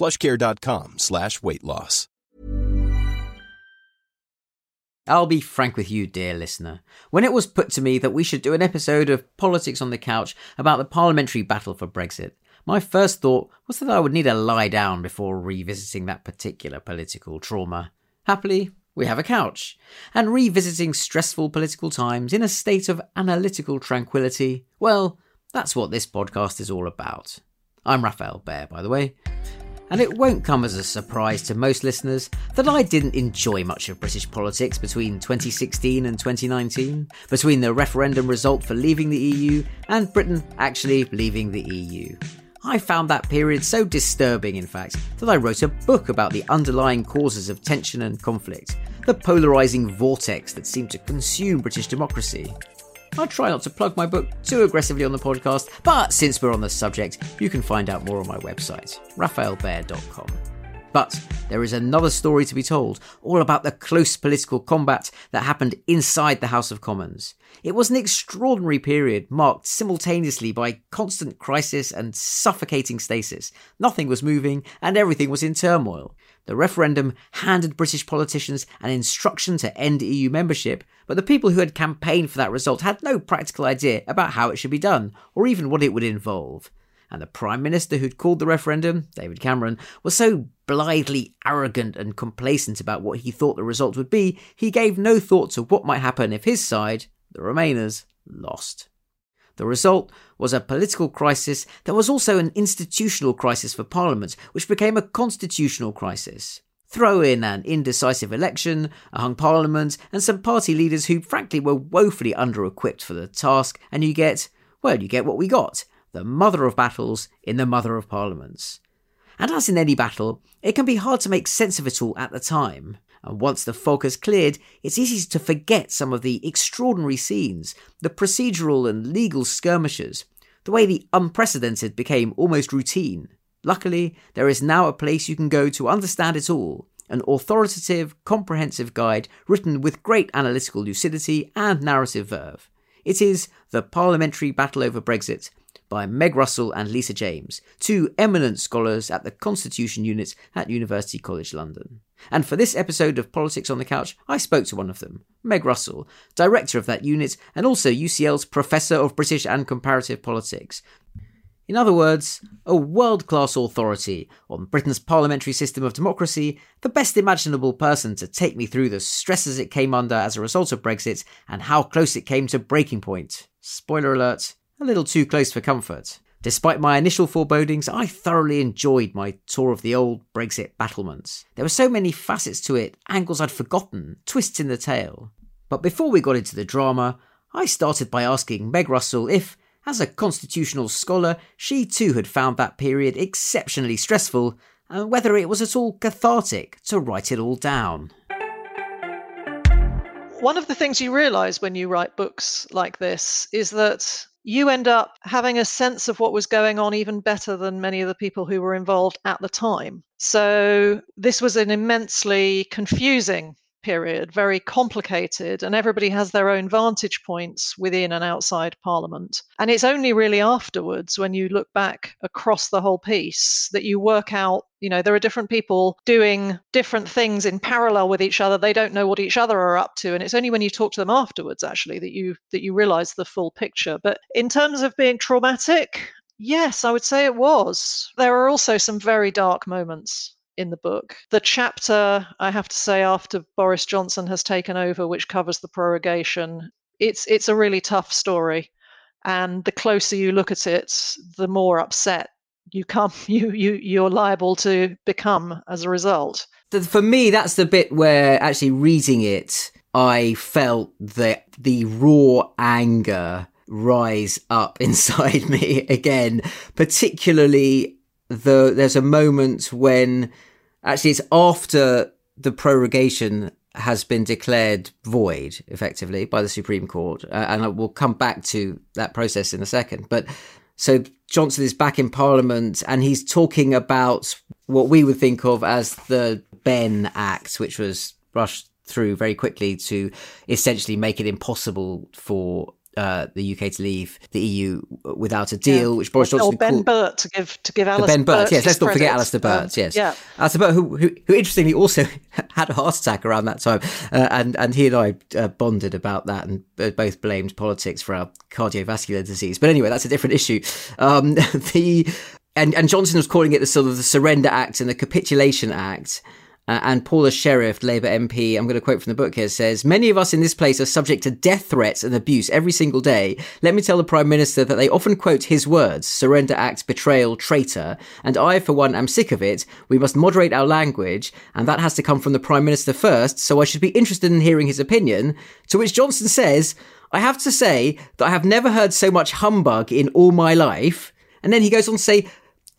plushcare.com slash weight loss. I'll be frank with you, dear listener. When it was put to me that we should do an episode of Politics on the Couch about the parliamentary battle for Brexit, my first thought was that I would need to lie down before revisiting that particular political trauma. Happily, we have a couch, and revisiting stressful political times in a state of analytical tranquility, well, that's what this podcast is all about. I'm Rafael Behr, by the way, and it won't come as a surprise to most listeners that I didn't enjoy much of British politics between 2016 and 2019, between the referendum result for leaving the EU and Britain actually leaving the EU. I found that period so disturbing, in fact, that I wrote a book about the underlying causes of tension and conflict, the polarising vortex that seemed to consume British democracy. I try not to plug my book too aggressively on the podcast, but since we're on the subject, you can find out more on my website, rafaelbehr.com. But there is another story to be told, all about the close political combat that happened inside the House of Commons. It was an extraordinary period marked simultaneously by constant crisis and suffocating stasis. Nothing was moving and everything was in turmoil. The referendum handed British politicians an instruction to end EU membership, but the people who had campaigned for that result had no practical idea about how it should be done, or even what it would involve and the Prime Minister who'd called the referendum, David Cameron, was so blithely arrogant and complacent about what he thought the result would be, he gave no thought to what might happen if his side, the Remainers, lost. The result was a political crisis that was also an institutional crisis for Parliament, which became a constitutional crisis. Throw in an indecisive election, a hung parliament, and some party leaders who, frankly, were woefully under equipped for the task, and you get, well, you get what we got the mother of battles in the mother of parliaments. And as in any battle, it can be hard to make sense of it all at the time. And once the fog has cleared, it's easy to forget some of the extraordinary scenes, the procedural and legal skirmishes, the way the unprecedented became almost routine. Luckily, there is now a place you can go to understand it all an authoritative, comprehensive guide written with great analytical lucidity and narrative verve. It is The Parliamentary Battle Over Brexit by Meg Russell and Lisa James, two eminent scholars at the Constitution Unit at University College London. And for this episode of Politics on the Couch, I spoke to one of them, Meg Russell, director of that unit and also UCL's Professor of British and Comparative Politics. In other words, a world class authority on Britain's parliamentary system of democracy, the best imaginable person to take me through the stresses it came under as a result of Brexit and how close it came to breaking point. Spoiler alert, a little too close for comfort. Despite my initial forebodings, I thoroughly enjoyed my tour of the old Brexit battlements. There were so many facets to it, angles I'd forgotten, twists in the tale. But before we got into the drama, I started by asking Meg Russell if, as a constitutional scholar, she too had found that period exceptionally stressful, and whether it was at all cathartic to write it all down. One of the things you realise when you write books like this is that you end up having a sense of what was going on even better than many of the people who were involved at the time. So this was an immensely confusing period, very complicated, and everybody has their own vantage points within and outside Parliament. And it's only really afterwards, when you look back across the whole piece, that you work out, you know, there are different people doing different things in parallel with each other. They don't know what each other are up to, and it's only when you talk to them afterwards, actually, that you that you realise the full picture. But in terms of being traumatic, Yes, I would say it was. There are also some very dark moments in the book. The chapter, I have to say, after Boris Johnson has taken over, which covers the prorogation, it's it's a really tough story. And the closer you look at it, the more upset you come you you you're liable to become as a result. For me, that's the bit where actually reading it, I felt that the raw anger rise up inside me again, particularly the there's a moment when actually it's after the prorogation has been declared void effectively by the Supreme Court, uh, and we'll come back to that process in a second. But so Johnson is back in Parliament, and he's talking about what we would think of as the Benn Act, which was rushed through very quickly to essentially make it impossible for uh, the UK to leave the EU without a deal, yeah. which Boris Johnson. Or Benn called, Burt to give to give Alistair Benn Burt. yes, let's not forget Alistair Burt. Um, yes, yeah, Alistair Burt, who, who, who interestingly also had a heart attack around that time, uh, and and he and I uh, bonded about that and both blamed politics for our cardiovascular disease. But anyway, that's a different issue. Um, the and and Johnson was calling it the sort of the Surrender Act and the Capitulation Act. Uh, and Paula Sherriff, Labour MP, I'm going to quote from the book here, says, Many of us in this place are subject to death threats and abuse every single day. Let me tell the Prime Minister that they often quote his words, surrender act, betrayal, traitor. And I, for one, am sick of it. We must moderate our language, and that has to come from the Prime Minister first, so I should be interested in hearing his opinion. To which Johnson says, I have to say that I have never heard so much humbug in all my life. And then he goes on to say,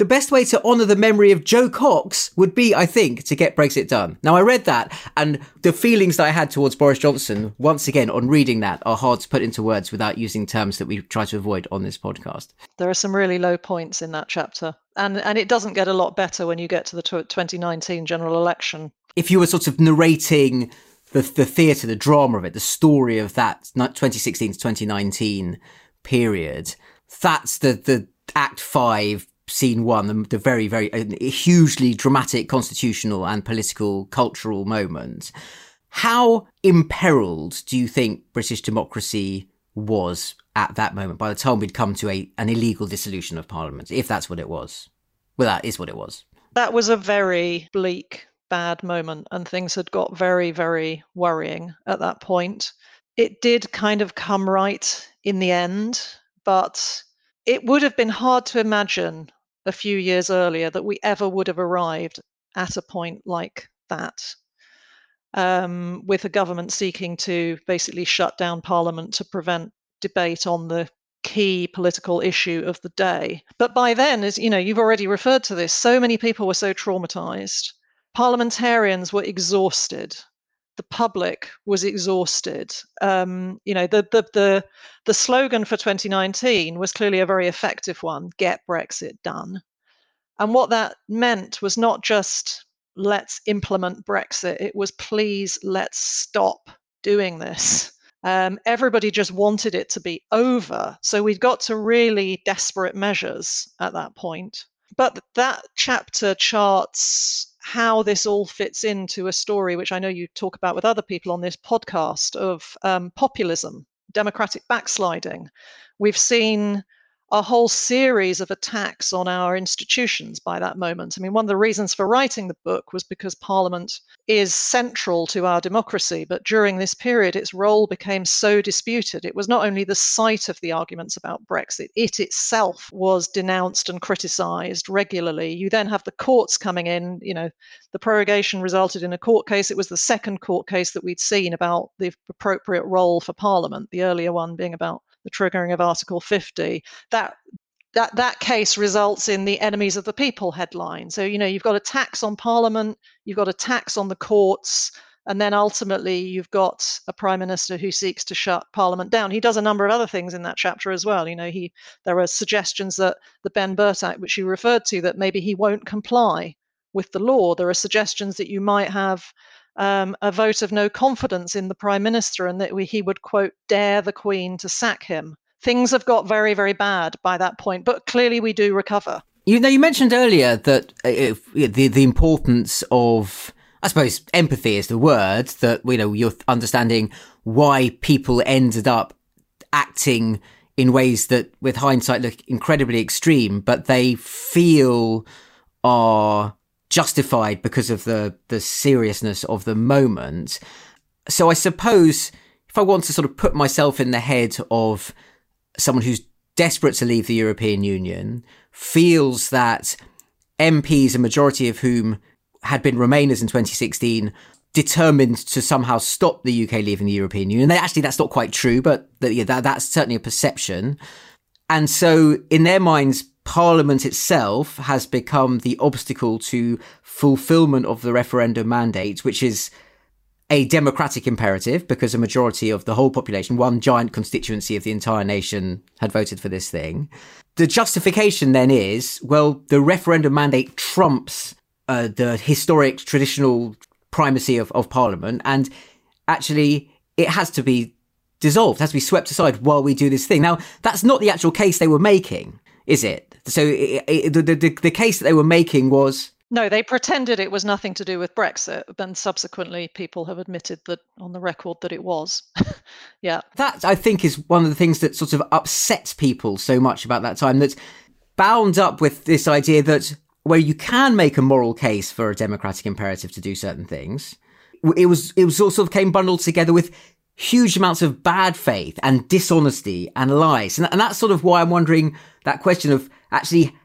the best way to honour the memory of Jo Cox would be, I think, to get Brexit done. Now, I read that, and the feelings that I had towards Boris Johnson, once again, on reading that, are hard to put into words without using terms that we try to avoid on this podcast. There are some really low points in that chapter, and and it doesn't get a lot better when you get to the 2019 general election. If you were sort of narrating the the theatre, the drama of it, the story of that 2016 to 2019 period, that's the the Act Five scene one, the, the very, very uh, hugely dramatic constitutional and political cultural moment. How imperiled do you think British democracy was at that moment by the time we'd come to a, an illegal dissolution of Parliament, if that's what it was? Well, that is what it was. That was a very bleak, bad moment, and things had got very, very worrying at that point. It did kind of come right in the end, but it would have been hard to imagine a few years earlier that we ever would have arrived at a point like that. Um, with a government seeking to basically shut down Parliament to prevent debate on the key political issue of the day. But by then, as you know, you've already referred to this, so many people were so traumatized. Parliamentarians were exhausted the public was exhausted. Um, you know, the, the the the slogan for 2019 was clearly a very effective one: "Get Brexit done." And what that meant was not just let's implement Brexit; it was please let's stop doing this. Um, everybody just wanted it to be over. So we'd got to really desperate measures at that point. But that chapter charts how this all fits into a story which I know you talk about with other people on this podcast of um, populism, democratic backsliding. We've seen a whole series of attacks on our institutions by that moment. I mean, one of the reasons for writing the book was because Parliament is central to our democracy, but during this period, its role became so disputed. It was not only the site of the arguments about Brexit, it itself was denounced and criticised regularly. You then have the courts coming in. You know, the prorogation resulted in a court case. It was the second court case that we'd seen about the appropriate role for Parliament, the earlier one being about the triggering of Article 50, that that that case results in the enemies of the people headline. So you know you've got a tax on Parliament, you've got a tax on the courts. And then ultimately, you've got a prime minister who seeks to shut Parliament down. He does a number of other things in that chapter as well. You know, he there are suggestions that the Benn Burt Act, which you referred to, that maybe he won't comply with the law. There are suggestions that you might have um, a vote of no confidence in the prime minister, and that he would quote dare the Queen to sack him. Things have got very, very bad by that point, but clearly we do recover. You know, you mentioned earlier that uh, the the importance of I suppose empathy is the word that you know you're understanding why people ended up acting in ways that with hindsight look incredibly extreme but they feel are justified because of the the seriousness of the moment so i suppose if i want to sort of put myself in the head of someone who's desperate to leave the european union feels that MPs a majority of whom had been Remainers in 2016 determined to somehow stop the UK leaving the European Union. And actually, that's not quite true, but yeah, that, that's certainly a perception. And so, in their minds, Parliament itself has become the obstacle to fulfillment of the referendum mandate, which is a democratic imperative because a majority of the whole population, one giant constituency of the entire nation, had voted for this thing. The justification then is well, the referendum mandate trumps uh, the historic traditional primacy of, of Parliament, and actually it has to be dissolved, has to be swept aside while we do this thing. Now, that's not the actual case they were making, is it? So it, it, the, the, the case that they were making was no, they pretended it was nothing to do with Brexit, but subsequently people have admitted that on the record that it was. yeah. That I think is one of the things that sort of upsets people so much about that time that's bound up with this idea that where you can make a moral case for a democratic imperative to do certain things. It was it was all sort of came bundled together with huge amounts of bad faith and dishonesty and lies, and, and that's sort of why I'm wondering that question of actually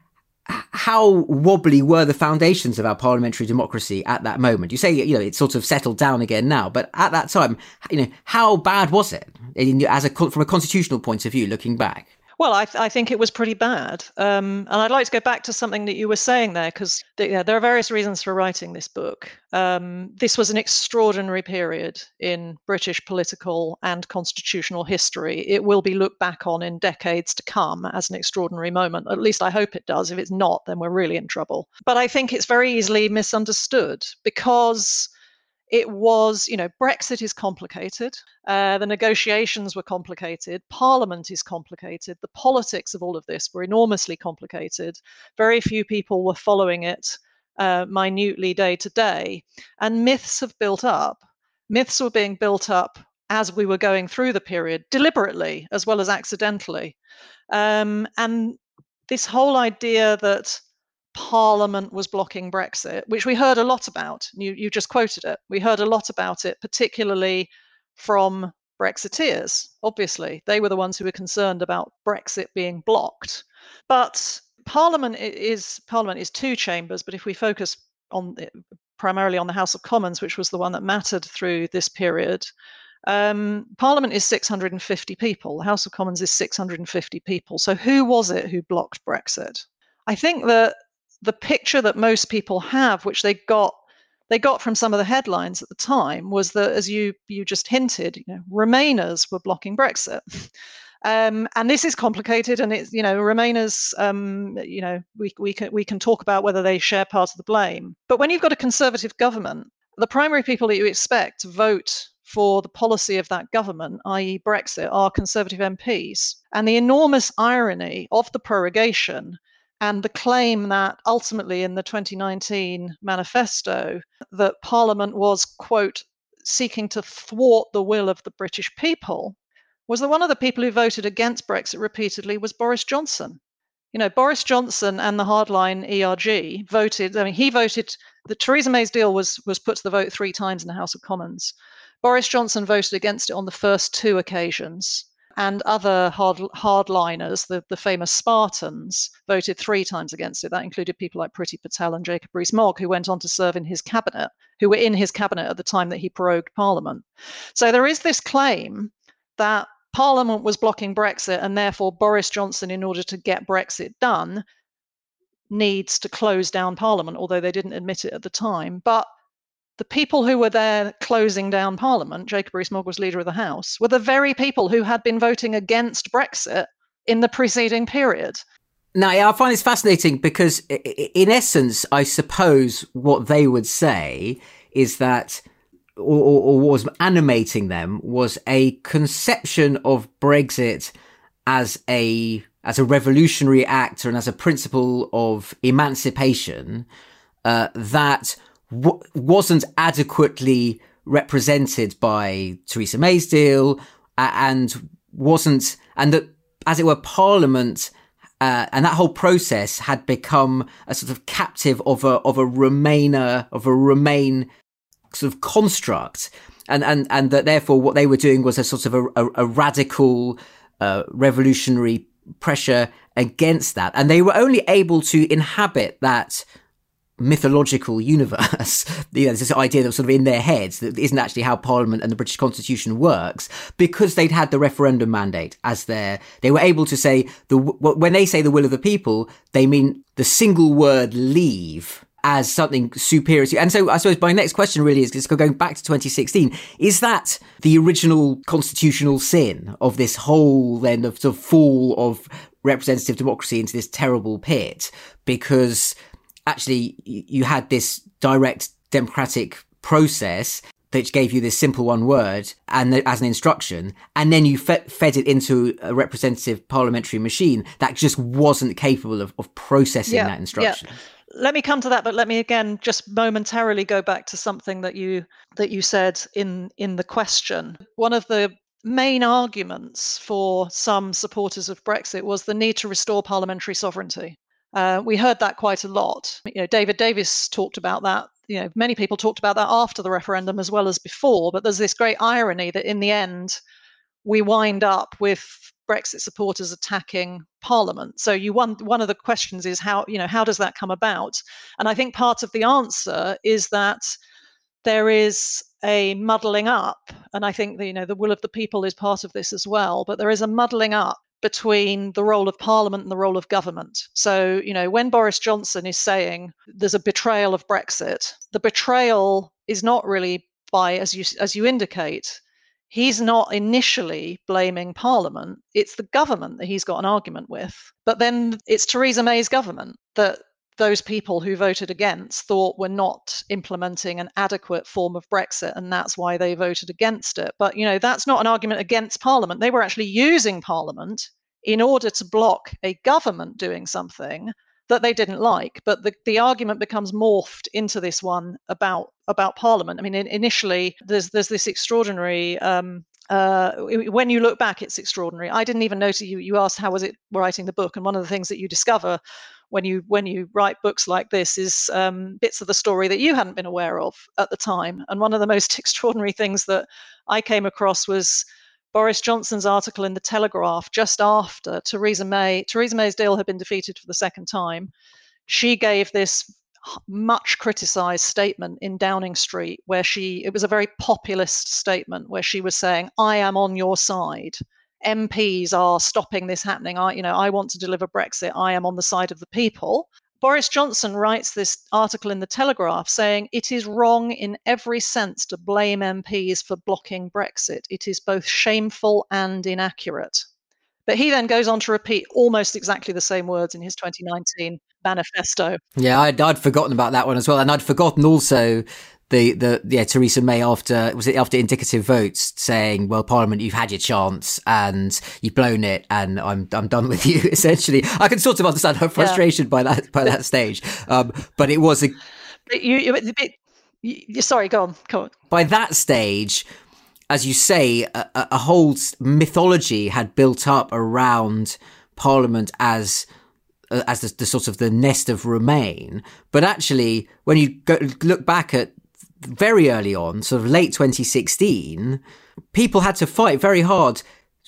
how wobbly were the foundations of our parliamentary democracy at that moment? You say, you know, it's sort of settled down again now, but at that time, you know, how bad was it as a from a constitutional point of view, looking back? Well, I, th- I, think it was pretty bad. Um, and I'd like to go back to something that you were saying there, because th- yeah, there are various reasons for writing this book. Um, this was an extraordinary period in British political and constitutional history. It will be looked back on in decades to come as an extraordinary moment. At least I hope it does. If it's not, then we're really in trouble. But I think it's very easily misunderstood because it was, you know, Brexit is complicated. Uh, the negotiations were complicated. Parliament is complicated. The politics of all of this were enormously complicated. Very few people were following it uh, minutely day to day. And myths have built up. Myths were being built up as we were going through the period, deliberately as well as accidentally. Um, and this whole idea that Parliament was blocking Brexit, which we heard a lot about. You, you just quoted it. We heard a lot about it, particularly from Brexiteers. Obviously, they were the ones who were concerned about Brexit being blocked. But Parliament is Parliament is two chambers. But if we focus on primarily on the House of Commons, which was the one that mattered through this period, um, Parliament is 650 people. The House of Commons is 650 people. So who was it who blocked Brexit? I think that the picture that most people have, which they got they got from some of the headlines at the time, was that as you you just hinted, you know, Remainers were blocking Brexit. Um, and this is complicated, and it's you know Remainers. Um, you know we we can we can talk about whether they share part of the blame. But when you've got a conservative government, the primary people that you expect to vote for the policy of that government, i.e., Brexit, are Conservative MPs. And the enormous irony of the prorogation and the claim that ultimately in the 2019 manifesto that parliament was quote seeking to thwart the will of the british people was that one of the people who voted against brexit repeatedly was boris johnson. You know boris johnson and the hardline erg voted i mean he voted the theresa may's deal was was put to the vote three times in the house of commons. Boris johnson voted against it on the first two occasions and other hard hardliners, the, the famous Spartans, voted three times against it. That included people like Priti Patel and Jacob Rees-Mogg, who went on to serve in his cabinet, who were in his cabinet at the time that he prorogued Parliament. So there is this claim that Parliament was blocking Brexit, and therefore Boris Johnson, in order to get Brexit done, needs to close down Parliament, although they didn't admit it at the time. But the people who were there closing down Parliament, Jacob Rees-Mogg was leader of the House, were the very people who had been voting against Brexit in the preceding period. Now, I find this fascinating because, in essence, I suppose what they would say is that, or, or, was animating them, was a conception of Brexit as a as a revolutionary act and as a principle of emancipation uh, that w- wasn't adequately represented by Theresa May's deal and wasn't, and that, as it were, Parliament uh, and that whole process had become a sort of captive of a of a Remainer of a Remain sort of construct, and and and that therefore what they were doing was a sort of a, a, a radical uh, revolutionary pressure against that, and they were only able to inhabit that mythological universe. you know, this idea that was sort of in their heads that isn't actually how Parliament and the British Constitution works because they'd had the referendum mandate as their. They were able to say the when they say the will of the people, they mean the single word "leave." As something superior to, and so I suppose my next question really is, going back to 2016. Is that the original constitutional sin of this whole then of sort of fall of representative democracy into this terrible pit? Because actually you had this direct democratic process that gave you this simple one word and as an instruction, and then you fe- fed it into a representative parliamentary machine that just wasn't capable of, of processing yeah, that instruction. Yeah. Let me come to that, but let me again just momentarily go back to something that you that you said in in the question. One of the main arguments for some supporters of Brexit was the need to restore parliamentary sovereignty. Uh, we heard that quite a lot. You know, David Davis talked about that. You know, many people talked about that after the referendum as well as before. But there's this great irony that in the end, we wind up with Brexit supporters attacking Parliament. So you one one of the questions is how you know how does that come about? And I think part of the answer is that there is a muddling up, and I think the, you know the will of the people is part of this as well. But there is a muddling up between the role of parliament and the role of government. So, you know, when Boris Johnson is saying there's a betrayal of Brexit, the betrayal is not really by as you as you indicate, he's not initially blaming parliament, it's the government that he's got an argument with. But then it's Theresa May's government that those people who voted against thought were not implementing an adequate form of Brexit, and that's why they voted against it. But you know, that's not an argument against Parliament. They were actually using Parliament in order to block a government doing something that they didn't like. But the, the argument becomes morphed into this one about about Parliament. I mean, in, initially there's there's this extraordinary um, uh, when you look back, it's extraordinary. I didn't even notice you. You asked how was it writing the book, and one of the things that you discover when you when you write books like this is um, bits of the story that you hadn't been aware of at the time. And one of the most extraordinary things that I came across was Boris Johnson's article in the Telegraph just after Theresa May Theresa May's deal had been defeated for the second time. She gave this much criticized statement in Downing Street where she it was a very populist statement where she was saying I am on your side MPs are stopping this happening. I, you know, I want to deliver Brexit. I am on the side of the people. Boris Johnson writes this article in the Telegraph saying it is wrong in every sense to blame MPs for blocking Brexit. It is both shameful and inaccurate. But he then goes on to repeat almost exactly the same words in his 2019 manifesto. Yeah, I'd, I'd forgotten about that one as well. And I'd forgotten also the the yeah Theresa May after was it after indicative votes saying well Parliament you've had your chance and you've blown it and I'm I'm done with you essentially I can sort of understand her frustration yeah. by that by that stage um, but it was a but you, you, you, sorry go on go on by that stage as you say a, a whole mythology had built up around Parliament as uh, as the, the, sort of the nest of Remain. But actually, when you go, look back at very early on, sort of late 2016, people had to fight very hard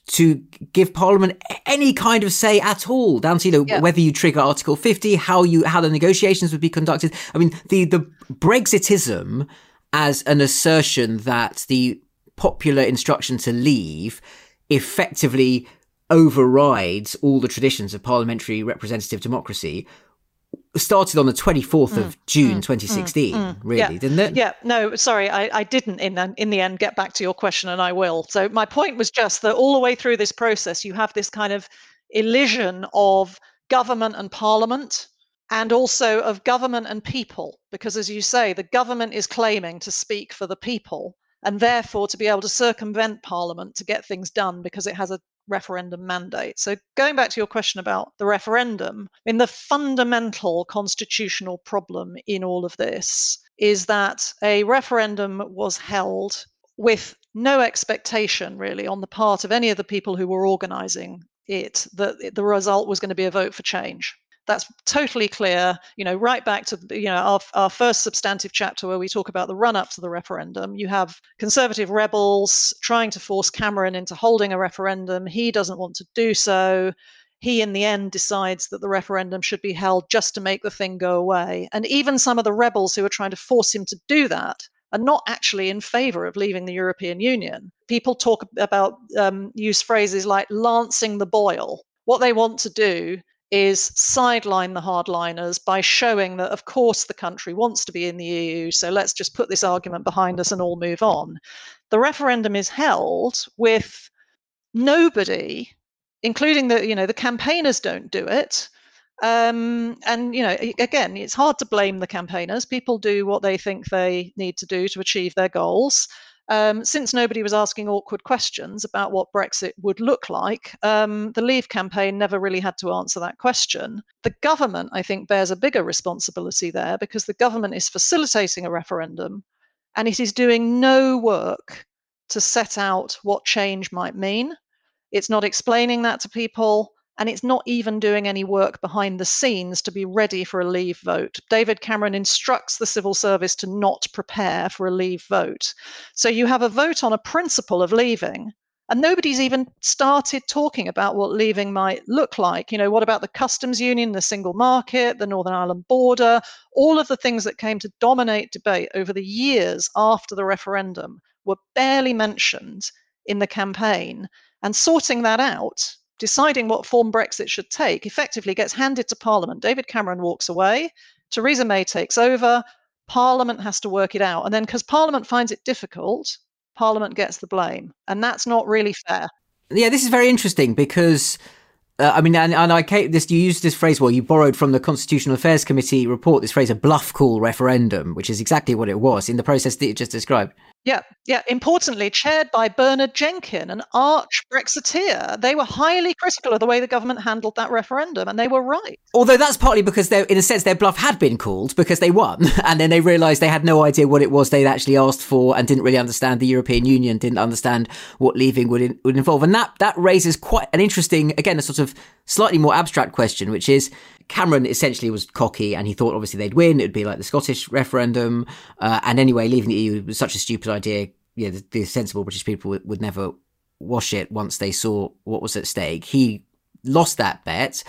to give Parliament any kind of say at all, down to you know yeah. whether you trigger Article 50, how you how the negotiations would be conducted. I mean, the the Brexitism as an assertion that the popular instruction to leave effectively overrides all the traditions of parliamentary representative democracy started on the 24th of mm, June mm, 2016, mm, really, yeah. didn't it? Yeah, no, sorry, I, I didn't in the, in the end get back to your question, and I will. So my point was just that all the way through this process, you have this kind of elision of government and parliament and also of government and people because as you say the government is claiming to speak for the people and therefore to be able to circumvent parliament to get things done because it has a referendum mandate. So, going back to your question about the referendum, I mean, the fundamental constitutional problem in all of this is that a referendum was held with no expectation, really, on the part of any of the people who were organizing it that the result was going to be a vote for change that's totally clear you know right back to you know our, our first substantive chapter where we talk about the run up to the referendum you have conservative rebels trying to force cameron into holding a referendum he doesn't want to do so he in the end decides that the referendum should be held just to make the thing go away and even some of the rebels who are trying to force him to do that are not actually in favor of leaving the European Union. People talk about, um, use phrases like lancing the boil. What they want to do is sideline the hardliners by showing that, of course, the country wants to be in the EU, so let's just put this argument behind us and all move on. The referendum is held with nobody, including the, you know, the campaigners don't do it. Um, and you know, again, it's hard to blame the campaigners. People do what they think they need to do to achieve their goals um, since nobody was asking awkward questions about what Brexit would look like, um, the Leave campaign never really had to answer that question. The government, I think, bears a bigger responsibility there because the government is facilitating a referendum and it is doing no work to set out what change might mean. It's not explaining that to people and it's not even doing any work behind the scenes to be ready for a leave vote. David Cameron instructs the civil service to not prepare for a leave vote. So you have a vote on a principle of leaving. And nobody's even started talking about what leaving might look like. You know, what about the customs union, the single market, the Northern Ireland border, all of the things that came to dominate debate over the years after the referendum were barely mentioned in the campaign. And sorting that out deciding what form Brexit should take effectively gets handed to Parliament. David Cameron walks away, Theresa May takes over, Parliament has to work it out. And then because Parliament finds it difficult, Parliament gets the blame. And that's not really fair. Yeah, this is very interesting because. Uh, I mean, and, and I this you used this phrase. Well, you borrowed from the Constitutional Affairs Committee report this phrase, a bluff call referendum, which is exactly what it was in the process that you just described. Yeah, yeah. Importantly, chaired by Bernard Jenkin, an arch Brexiteer. They were highly critical of the way the government handled that referendum, and they were right. Although that's partly because, in a sense, their bluff had been called because they won, and then they realised they had no idea what it was they'd actually asked for, and didn't really understand the European Union, didn't understand what leaving would in, would involve, and that that raises quite an interesting, again, a sort of slightly more abstract question, which is Cameron essentially was cocky and he thought obviously they'd win. It would be like the Scottish referendum. Uh, and anyway, leaving the EU was such a stupid idea. Yeah, the, the sensible British people would, would never wash it once they saw what was at stake. He lost that bet.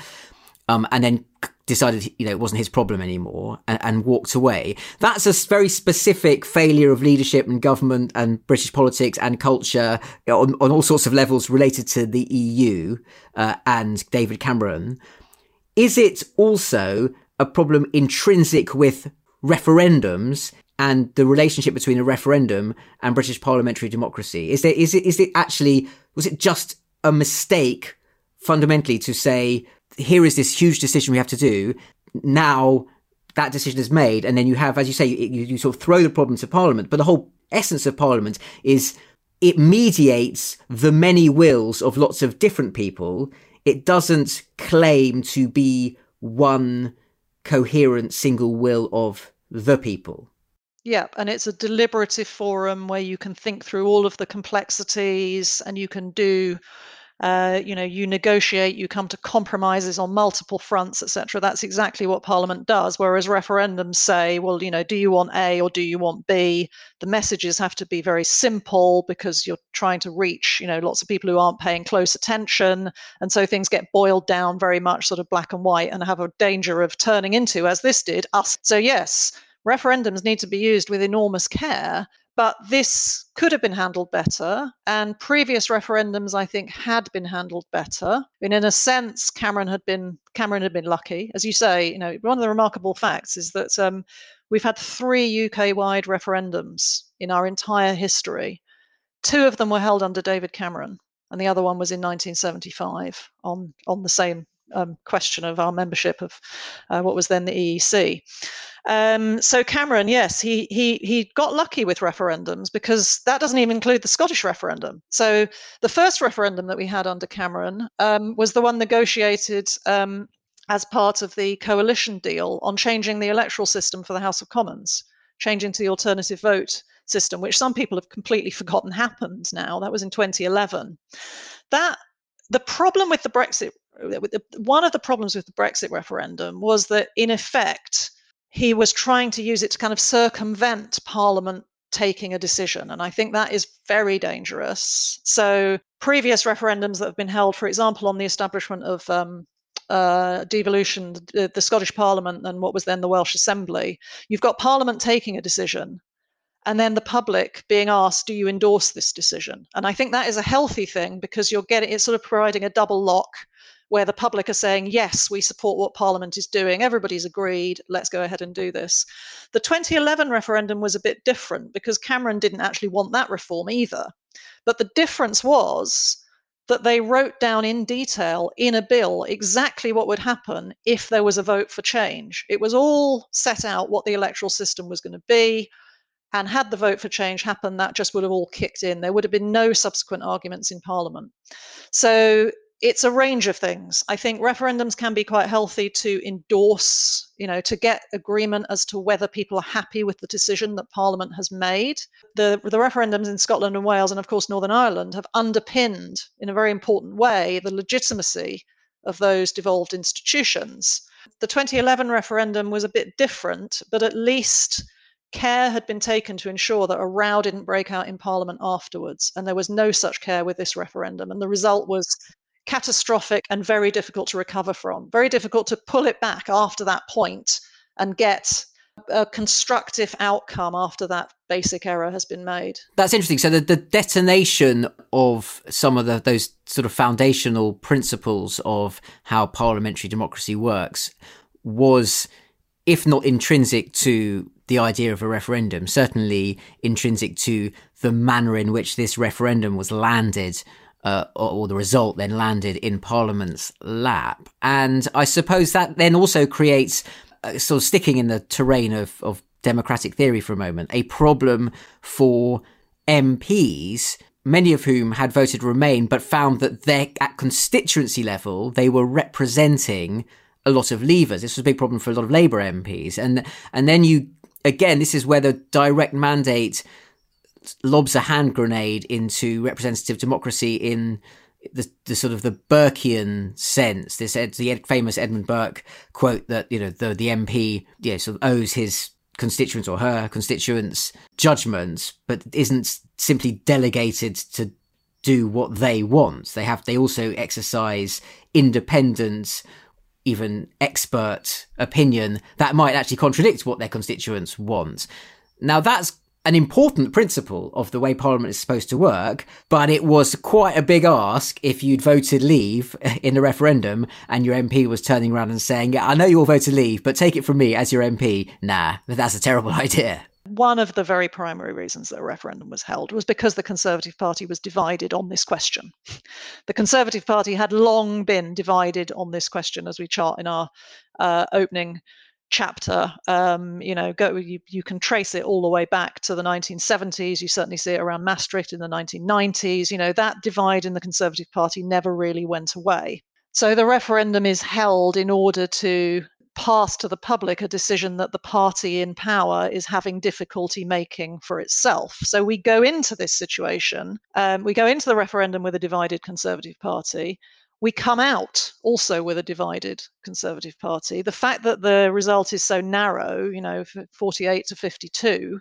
Um, and then decided you know it wasn't his problem anymore and, and, walked away. That's a very specific failure of leadership and government and British politics and culture on, on all sorts of levels related to the EU uh, and David Cameron. Is it also a problem intrinsic with referendums and the relationship between a referendum and British parliamentary democracy? Is there is it is it actually was it just a mistake fundamentally to say here is this huge decision we have to do now that decision is made and then you have as you say you, you sort of throw the problem to parliament but the whole essence of parliament is it mediates the many wills of lots of different people it doesn't claim to be one coherent single will of the people. Yeah, and it's a deliberative forum where you can think through all of the complexities and you can do uh, you know, you negotiate, you come to compromises on multiple fronts, etc. That's exactly what Parliament does. Whereas referendums say, well, you know, do you want A or do you want B? The messages have to be very simple because you're trying to reach, you know, lots of people who aren't paying close attention, and so things get boiled down very much sort of black and white, and have a danger of turning into, as this did, us. So yes, referendums need to be used with enormous care But this could have been handled better, and previous referendums, I think, had been handled better. And in a sense, Cameron had been Cameron had been lucky, as you say. You know, one of the remarkable facts is that um, we've had three UK-wide referendums in our entire history. Two of them were held under David Cameron, and the other one was in 1975 on on the same um, question of our membership of uh, what was then the EEC. Um, so Cameron, yes, he he he got lucky with referendums because that doesn't even include the Scottish referendum. So the first referendum that we had under Cameron um, was the one negotiated um, as part of the coalition deal on changing the electoral system for the House of Commons, changing to the alternative vote system, which some people have completely forgotten happened now. That was in 2011. That the problem with the Brexit, one of the problems with the Brexit referendum was that in effect he was trying to use it to kind of circumvent Parliament taking a decision. And I think that is very dangerous. So, previous referendums that have been held, for example, on the establishment of um, uh, devolution, the, the Scottish Parliament and what was then the Welsh Assembly, you've got Parliament taking a decision and then the public being asked, do you endorse this decision? And I think that is a healthy thing because you're getting it's sort of providing a double lock where the public are saying, yes, we support what Parliament is doing. Everybody's agreed. Let's go ahead and do this. The 2011 referendum was a bit different because Cameron didn't actually want that reform either. But the difference was that they wrote down in detail in a bill exactly what would happen if there was a vote for change. It was all set out what the electoral system was going to be. And had the vote for change happened, that just would have all kicked in. There would have been no subsequent arguments in Parliament. So it's a range of things. I think referendums can be quite healthy to endorse, you know, to get agreement as to whether people are happy with the decision that Parliament has made. The, the referendums in Scotland and Wales and, of course, Northern Ireland have underpinned, in a very important way, the legitimacy of those devolved institutions. The 2011 referendum was a bit different, but at least care had been taken to ensure that a row didn't break out in Parliament afterwards. And there was no such care with this referendum. And the result was catastrophic and very difficult to recover from, very difficult to pull it back after that point and get a constructive outcome after that basic error has been made. That's interesting. So the, the detonation of some of the, those sort of foundational principles of how parliamentary democracy works was, if not intrinsic to the idea of a referendum, certainly intrinsic to the manner in which this referendum was landed uh, or, the result then landed in Parliament's lap. And I suppose that then also creates, uh, sort of sticking in the terrain of, of democratic theory for a moment, a problem for MPs, many of whom had voted Remain, but found that at constituency level, they were representing a lot of leavers. This was a big problem for a lot of Labour MPs. And, and then you, again, this is where the direct mandate lobs a hand grenade into representative democracy in the, the sort of the Burkean sense. This the famous Edmund Burke quote that you know the the MP yeah sort of owes his constituents or her constituents judgments, but isn't simply delegated to do what they want. They have they also exercise independent even expert opinion that might actually contradict what their constituents want. Now that's an important principle of the way Parliament is supposed to work, but it was quite a big ask if you'd voted leave in the referendum and your MP was turning around and saying, I know you all voted leave, but take it from me as your MP. Nah, that's a terrible idea. One of the very primary reasons that a referendum was held was because the Conservative Party was divided on this question. The Conservative Party had long been divided on this question, as we chart in our uh, opening chapter. Um, you know, go you, you can trace it all the way back to the 1970s. You certainly see it around Maastricht in the 1990s. You know, that divide in the Conservative Party never really went away. So the referendum is held in order to pass to the public a decision that the party in power is having difficulty making for itself. So we go into this situation, um, we go into the referendum with a divided Conservative Party we come out also with a divided Conservative Party. The fact that the result is so narrow, you know, 48 to 52,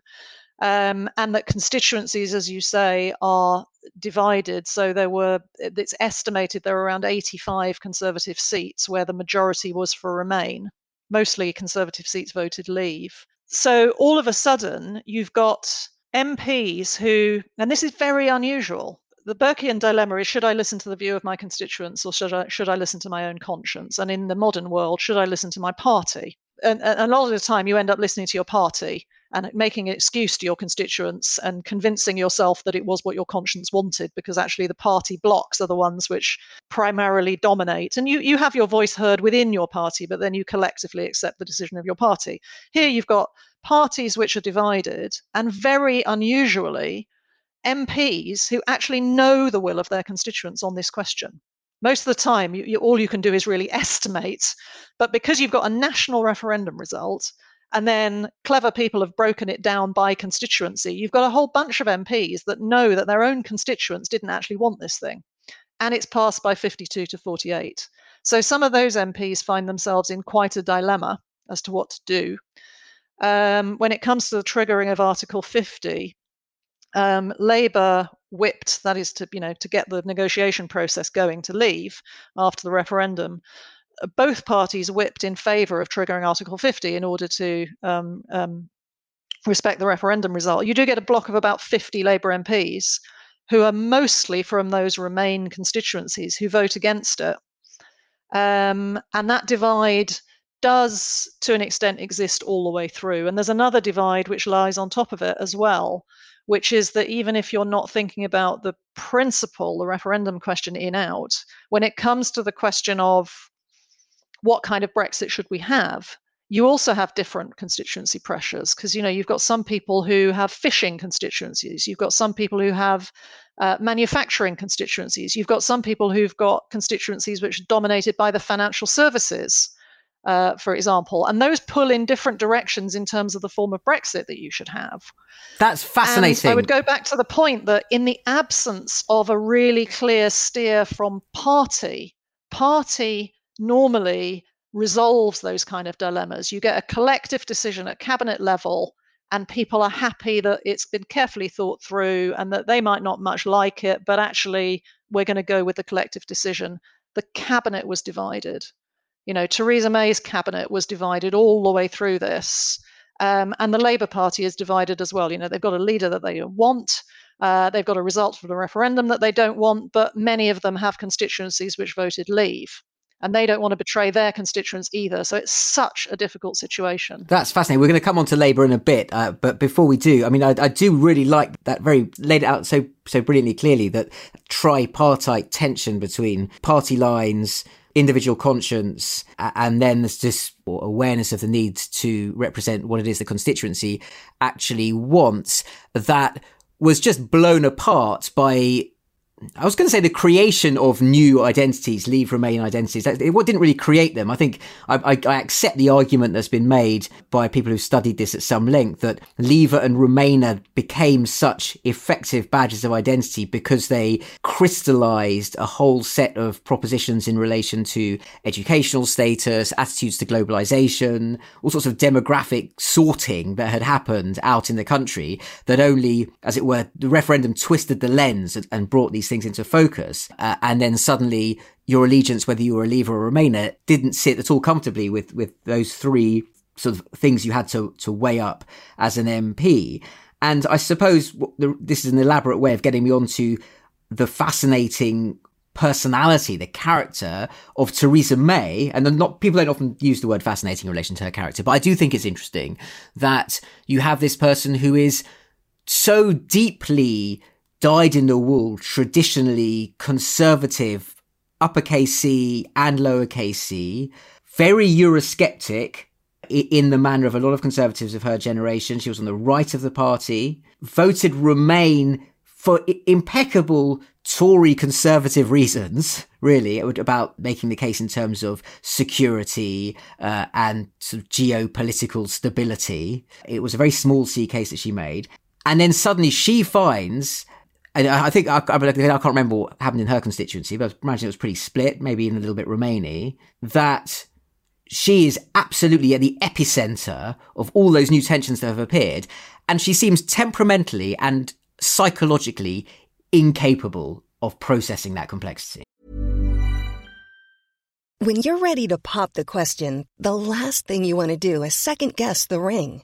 um, and that constituencies, as you say, are divided. So there were, it's estimated there were around 85 Conservative seats where the majority was for Remain. Mostly Conservative seats voted Leave. So all of a sudden, you've got MPs who, and this is very unusual, the Burkean dilemma is should I listen to the view of my constituents or should I should I listen to my own conscience? And in the modern world, should I listen to my party? And, and a lot of the time, you end up listening to your party and making an excuse to your constituents and convincing yourself that it was what your conscience wanted because actually the party blocks are the ones which primarily dominate and you you have your voice heard within your party but then you collectively accept the decision of your party here you've got parties which are divided and very unusually MPs who actually know the will of their constituents on this question. Most of the time, you, you, all you can do is really estimate. But because you've got a national referendum result, and then clever people have broken it down by constituency, you've got a whole bunch of MPs that know that their own constituents didn't actually want this thing. And it's passed by 52 to 48. So some of those MPs find themselves in quite a dilemma as to what to do. Um, when it comes to the triggering of Article 50, um, Labour whipped, that is to you know to get the negotiation process going to leave after the referendum. Uh, both parties whipped in favour of triggering Article 50 in order to um, um, respect the referendum result. You do get a block of about 50 Labour MPs who are mostly from those Remain constituencies who vote against it. Um, and that divide does, to an extent, exist all the way through. And there's another divide which lies on top of it as well, which is that even if you're not thinking about the principle, the referendum question in out, when it comes to the question of what kind of Brexit should we have, you also have different constituency pressures because you know you've got some people who have fishing constituencies you've got some people who have uh, manufacturing constituencies you've got some people who've got constituencies which are dominated by the financial services uh, for example, and those pull in different directions in terms of the form of Brexit that you should have. That's fascinating. And I would go back to the point that in the absence of a really clear steer from party, party normally resolves those kind of dilemmas. You get a collective decision at cabinet level, and people are happy that it's been carefully thought through and that they might not much like it, but actually, we're going to go with the collective decision. The cabinet was divided. You know, Theresa May's cabinet was divided all the way through this. Um, and the Labour Party is divided as well. You know, they've got a leader that they want, uh, they've got a result from the referendum that they don't want, but many of them have constituencies which voted leave. And they don't want to betray their constituents either. So it's such a difficult situation. That's fascinating. We're going to come on to Labour in a bit. Uh, but before we do, I mean, I, I do really like that very laid out so so brilliantly clearly that tripartite tension between party lines, individual conscience and then there's this awareness of the need to represent what it is the constituency actually wants that was just blown apart by I was going to say the creation of new identities, leave remain identities. It didn't really create them. I think I, I, I, accept the argument that's been made by people who've studied this at some length that leaver and remainer became such effective badges of identity because they crystallized a whole set of propositions in relation to educational status, attitudes to globalization, all sorts of demographic sorting that had happened out in the country that only, as it were, the referendum twisted the lens and, and brought these things into focus. Uh, and then suddenly your allegiance, whether you were a Leaver or a Remainer, didn't sit at all comfortably with, with those three sort of things you had to, to weigh up as an MP. And I suppose this is an elaborate way of getting me onto the fascinating personality, the character of Theresa May, and not people don't often use the word fascinating in relation to her character, but I do think it's interesting that you have this person who is so deeply dyed in the wool, traditionally conservative, uppercase C and lowercase c, very Eurosceptic in the manner of a lot of conservatives of her generation. She was on the right of the party, voted Remain for impeccable Tory conservative reasons, really, about making the case in terms of security uh, and sort of geopolitical stability. It was a very small C case that she made. And then suddenly she finds and I think I, I, can't remember what happened in her constituency, but I imagine it was pretty split, maybe even a little bit Remainy. That she is absolutely at the epicenter of all those new tensions that have appeared, and she seems temperamentally and psychologically incapable of processing that complexity. When you're ready to pop the question, the last thing you want to do is second guess the ring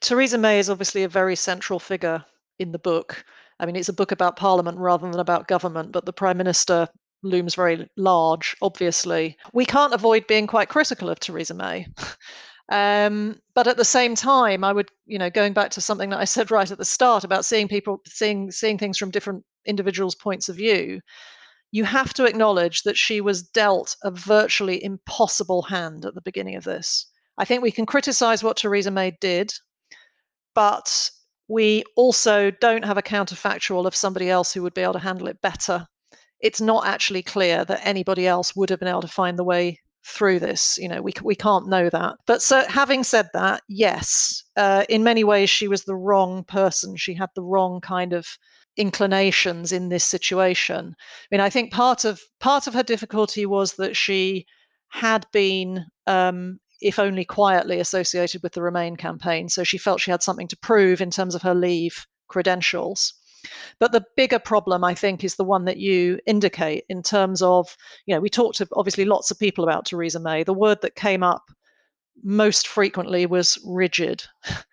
Theresa May is obviously a very central figure in the book. I mean, it's a book about parliament rather than about government, but the prime minister looms very large, obviously. We can't avoid being quite critical of Theresa May. Um, but at the same time, I would, you know, going back to something that I said right at the start about seeing people, seeing seeing things from different individuals' points of view, you have to acknowledge that she was dealt a virtually impossible hand at the beginning of this. I think we can criticize what Theresa May did, but we also don't have a counterfactual of somebody else who would be able to handle it better. It's not actually clear that anybody else would have been able to find the way through this. You know, we we can't know that. But so, having said that, yes, uh, in many ways she was the wrong person. She had the wrong kind of inclinations in this situation. I mean, I think part of part of her difficulty was that she had been um, if only quietly associated with the Remain campaign. So she felt she had something to prove in terms of her leave credentials. But the bigger problem, I think, is the one that you indicate in terms of, you know, we talked to obviously lots of people about Theresa May. The word that came up most frequently was rigid.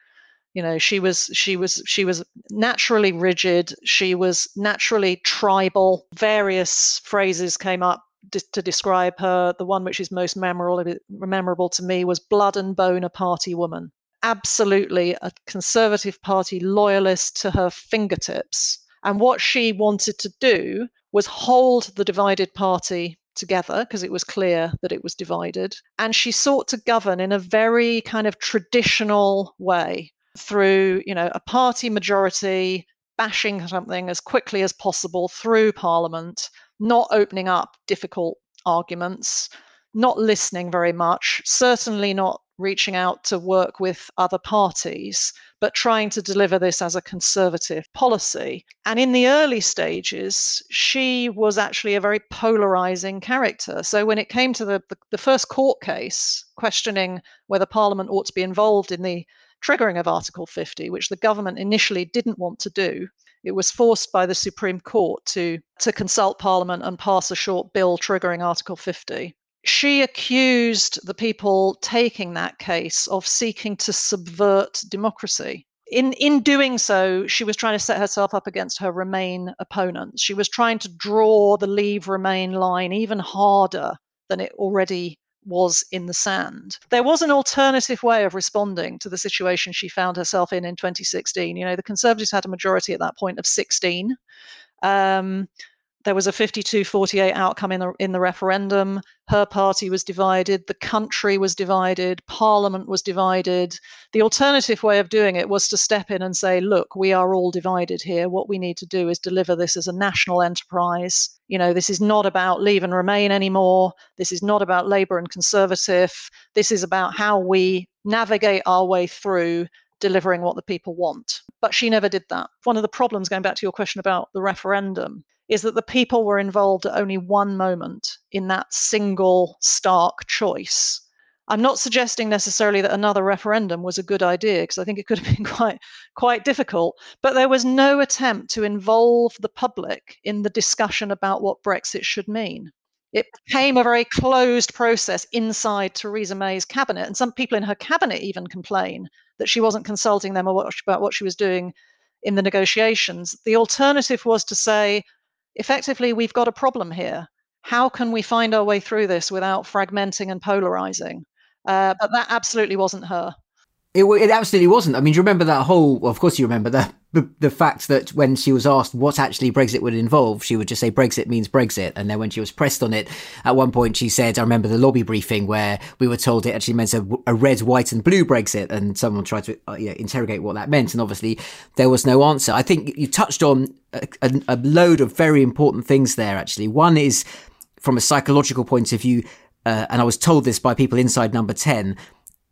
you know she was she was she was naturally rigid she was naturally tribal various phrases came up to describe her the one which is most memorable eh, memorable to me was blood and bone a party woman absolutely a Conservative Party loyalist to her fingertips. And what she wanted to do was hold the divided party together because it was clear that it was divided. And she sought to govern in a very kind of traditional way through, you know, a party majority bashing something as quickly as possible through parliament, not opening up difficult arguments, not listening very much, certainly not reaching out to work with other parties, but trying to deliver this as a conservative policy. And in the early stages, she was actually a very polarizing character. So when it came to the, the, the first court case questioning whether Parliament ought to be involved in the triggering of Article 50, which the government initially didn't want to do, it was forced by the Supreme Court to, to consult Parliament and pass a short bill triggering Article 50 she accused the people taking that case of seeking to subvert democracy. In, in doing so, she was trying to set herself up against her Remain opponents. She was trying to draw the Leave Remain line even harder than it already was in the sand. There was an alternative way of responding to the situation she found herself in in 2016. You know, the Conservatives had a majority at that point of 16. Um, there was a 52-48 outcome in the in the referendum. Her party was divided, the country was divided, parliament was divided. The alternative way of doing it was to step in and say, look, we are all divided here. What we need to do is deliver this as a national enterprise. You know, this is not about leave and remain anymore. This is not about labor and conservative. This is about how we navigate our way through delivering what the people want. But she never did that. One of the problems, going back to your question about the referendum, is that the people were involved at only one moment in that single stark choice. I'm not suggesting necessarily that another referendum was a good idea because I think it could have been quite quite difficult, but there was no attempt to involve the public in the discussion about what Brexit should mean. It became a very closed process inside Theresa May's cabinet, and some people in her cabinet even complain that she wasn't consulting them about what she was doing in the negotiations. The alternative was to say, effectively, we've got a problem here. How can we find our way through this without fragmenting and polarizing? Uh, but that absolutely wasn't her. It, it absolutely wasn't. I mean, do you remember that whole? Well, of course, you remember the, the, the fact that when she was asked what actually Brexit would involve, she would just say Brexit means Brexit. And then when she was pressed on it, at one point she said, "I remember the lobby briefing where we were told it actually meant a, a red, white, and blue Brexit." And someone tried to uh, you know, interrogate what that meant, and obviously there was no answer. I think you touched on a, a, a load of very important things there. Actually, one is from a psychological point of view, uh, and I was told this by people inside Number Ten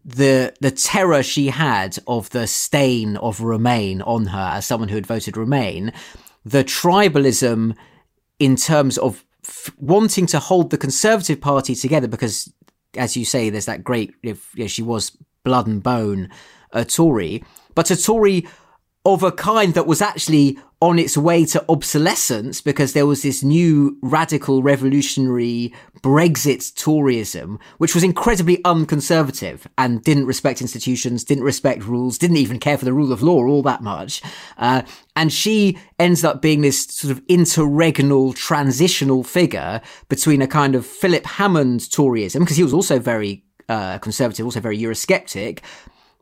the the terror she had of the stain of Remain on her as someone who had voted Remain, the tribalism in terms of f- wanting to hold the Conservative Party together because, as you say, there's that great if you know, she was blood and bone a Tory, but a Tory of a kind that was actually on its way to obsolescence because there was this new radical revolutionary Brexit Toryism, which was incredibly unconservative and didn't respect institutions, didn't respect rules, didn't even care for the rule of law all that much. Uh, and she ends up being this sort of interregnal transitional figure between a kind of Philip Hammond Toryism, because he was also very uh, conservative, also very Eurosceptic,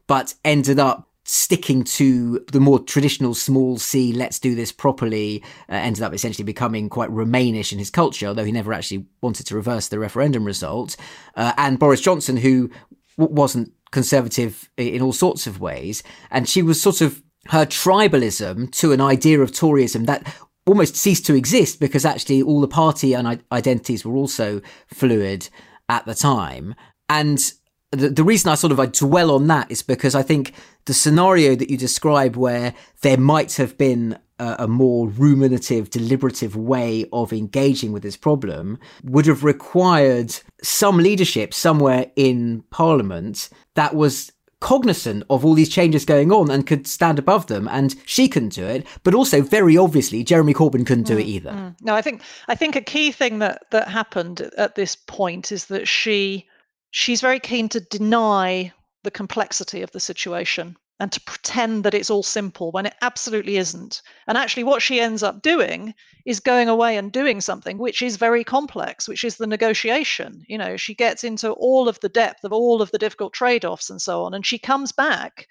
but ended up sticking to the more traditional small c let's do this properly uh, ended up essentially becoming quite remainish in his culture although he never actually wanted to reverse the referendum result. Uh, and boris johnson who w- wasn't conservative in all sorts of ways and she was sort of her tribalism to an idea of toryism that almost ceased to exist because actually all the party and identities were also fluid at the time. And the, the reason I sort of I dwell on that is because I think the scenario that you describe where there might have been a, a, more ruminative, deliberative way of engaging with this problem would have required some leadership somewhere in Parliament that was cognizant of all these changes going on and could stand above them and she couldn't do it but also very obviously Jeremy Corbyn couldn't do mm, it either. Mm. No I think I think a key thing that that happened at this point is that she she's very keen to deny the complexity of the situation and to pretend that it's all simple when it absolutely isn't. And actually, what she ends up doing is going away and doing something which is very complex, which is the negotiation. You know, she gets into all of the depth of all of the difficult trade offs and so on. And she comes back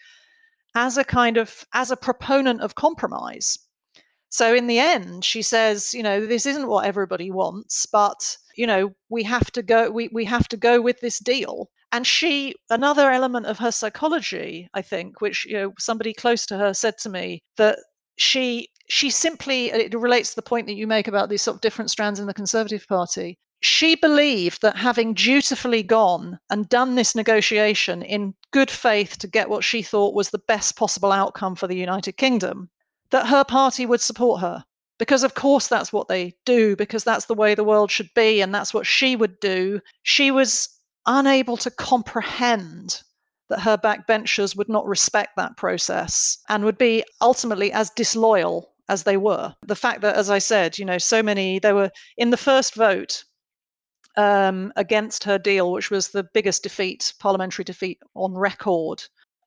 as a kind of as a proponent of compromise so in the end, she says, you know, this isn't what everybody wants, but you know, we have to go we, we have to go with this deal. And she another element of her psychology, I think, which you know, somebody close to her said to me that she she simply it relates to the point that you make about these sort of different strands in the Conservative Party. She believed that having dutifully gone and done this negotiation in good faith to get what she thought was the best possible outcome for the United Kingdom, that her party would support her. Because of course that's what they do because that's the way the world should be and that's what she would do. She was unable to comprehend that her backbenchers would not respect that process and would be ultimately as disloyal as they were. The fact that as i said you know so many there were in the first vote um, against her deal which was the biggest defeat parliamentary defeat on record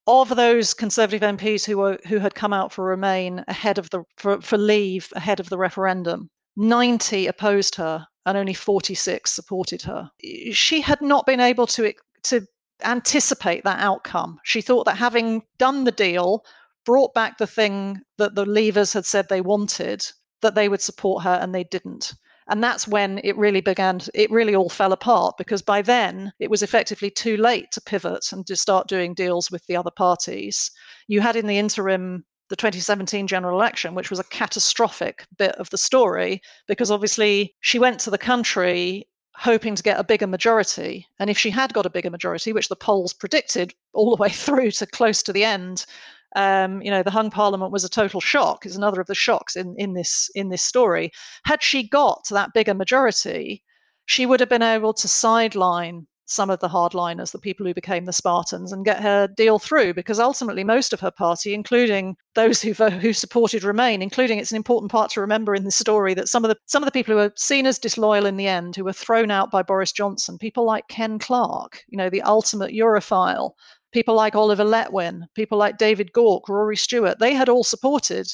of those Conservative MPs who were who had come out for Remain ahead of the for, for Leave ahead of the referendum, 90 opposed her and only 46 supported her. She had not been able to to anticipate that outcome. She thought that having done the deal, brought back the thing that the Leavers had said they wanted, that they would support her, and they didn't. And that's when it really began, it really all fell apart because by then it was effectively too late to pivot and to start doing deals with the other parties. You had in the interim the 2017 general election, which was a catastrophic bit of the story because obviously she went to the country hoping to get a bigger majority. And if she had got a bigger majority, which the polls predicted all the way through to close to the end, um, you know, the hung parliament was a total shock. Is another of the shocks in in this in this story. Had she got that bigger majority, she would have been able to sideline some of the hardliners, the people who became the Spartans, and get her deal through. Because ultimately, most of her party, including those who who supported Remain, including it's an important part to remember in the story that some of the some of the people who were seen as disloyal in the end, who were thrown out by Boris Johnson, people like Ken Clarke, you know, the ultimate Europhile, people like Oliver Letwin, people like David Gauke, Rory Stewart, they had all supported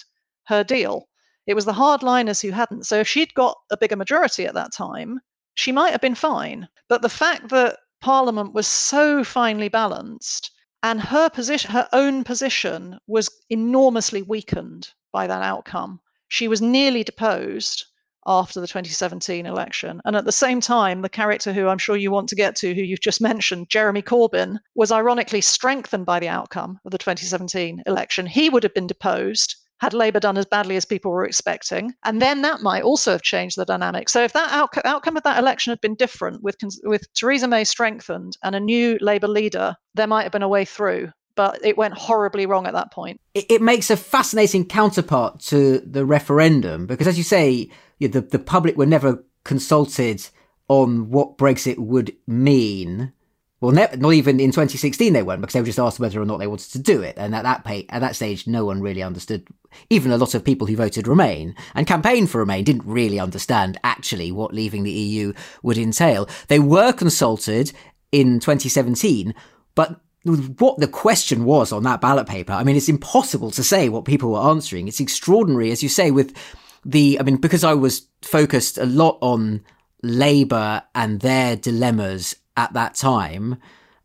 her deal. It was the hardliners who hadn't. So if she'd got a bigger majority at that time, she might have been fine. But the fact that Parliament was so finely balanced And her position, her own position, was enormously weakened by that outcome. She was nearly deposed after the 2017 election. And at the same time, the character who I'm sure you want to get to, who you've just mentioned, Jeremy Corbyn, was ironically strengthened by the outcome of the 2017 election. He would have been deposed had Labour done as badly as people were expecting, and then that might also have changed the dynamic. So if that out- outcome of that election had been different, with with Theresa May strengthened and a new Labour leader, there might have been a way through. But it went horribly wrong at that point. It, it makes a fascinating counterpart to the referendum because, as you say, the the public were never consulted on what Brexit would mean well, ne- not even in 2016 they weren't because they were just asked whether or not they wanted to do it, and at that pay- at that stage, no one really understood. Even a lot of people who voted Remain and campaigned for Remain didn't really understand actually what leaving the EU would entail. They were consulted in 2017, but what the question was on that ballot paper, I mean, it's impossible to say what people were answering. It's extraordinary, as you say, with the, I mean, because I was focused a lot on Labour and their dilemmas at that time,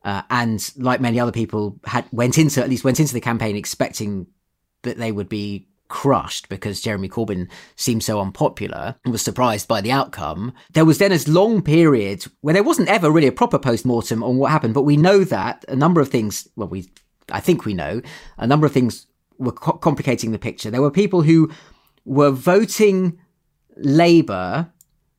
uh, and like many other people, had went into at least went into the campaign expecting that they would be crushed because Jeremy Corbyn seemed so unpopular and was surprised by the outcome. There was then this long period where there wasn't ever really a proper post-mortem on what happened, but we know that a number of things, well, we, I think we know, a number of things were co- complicating the picture. There were people who were voting Labour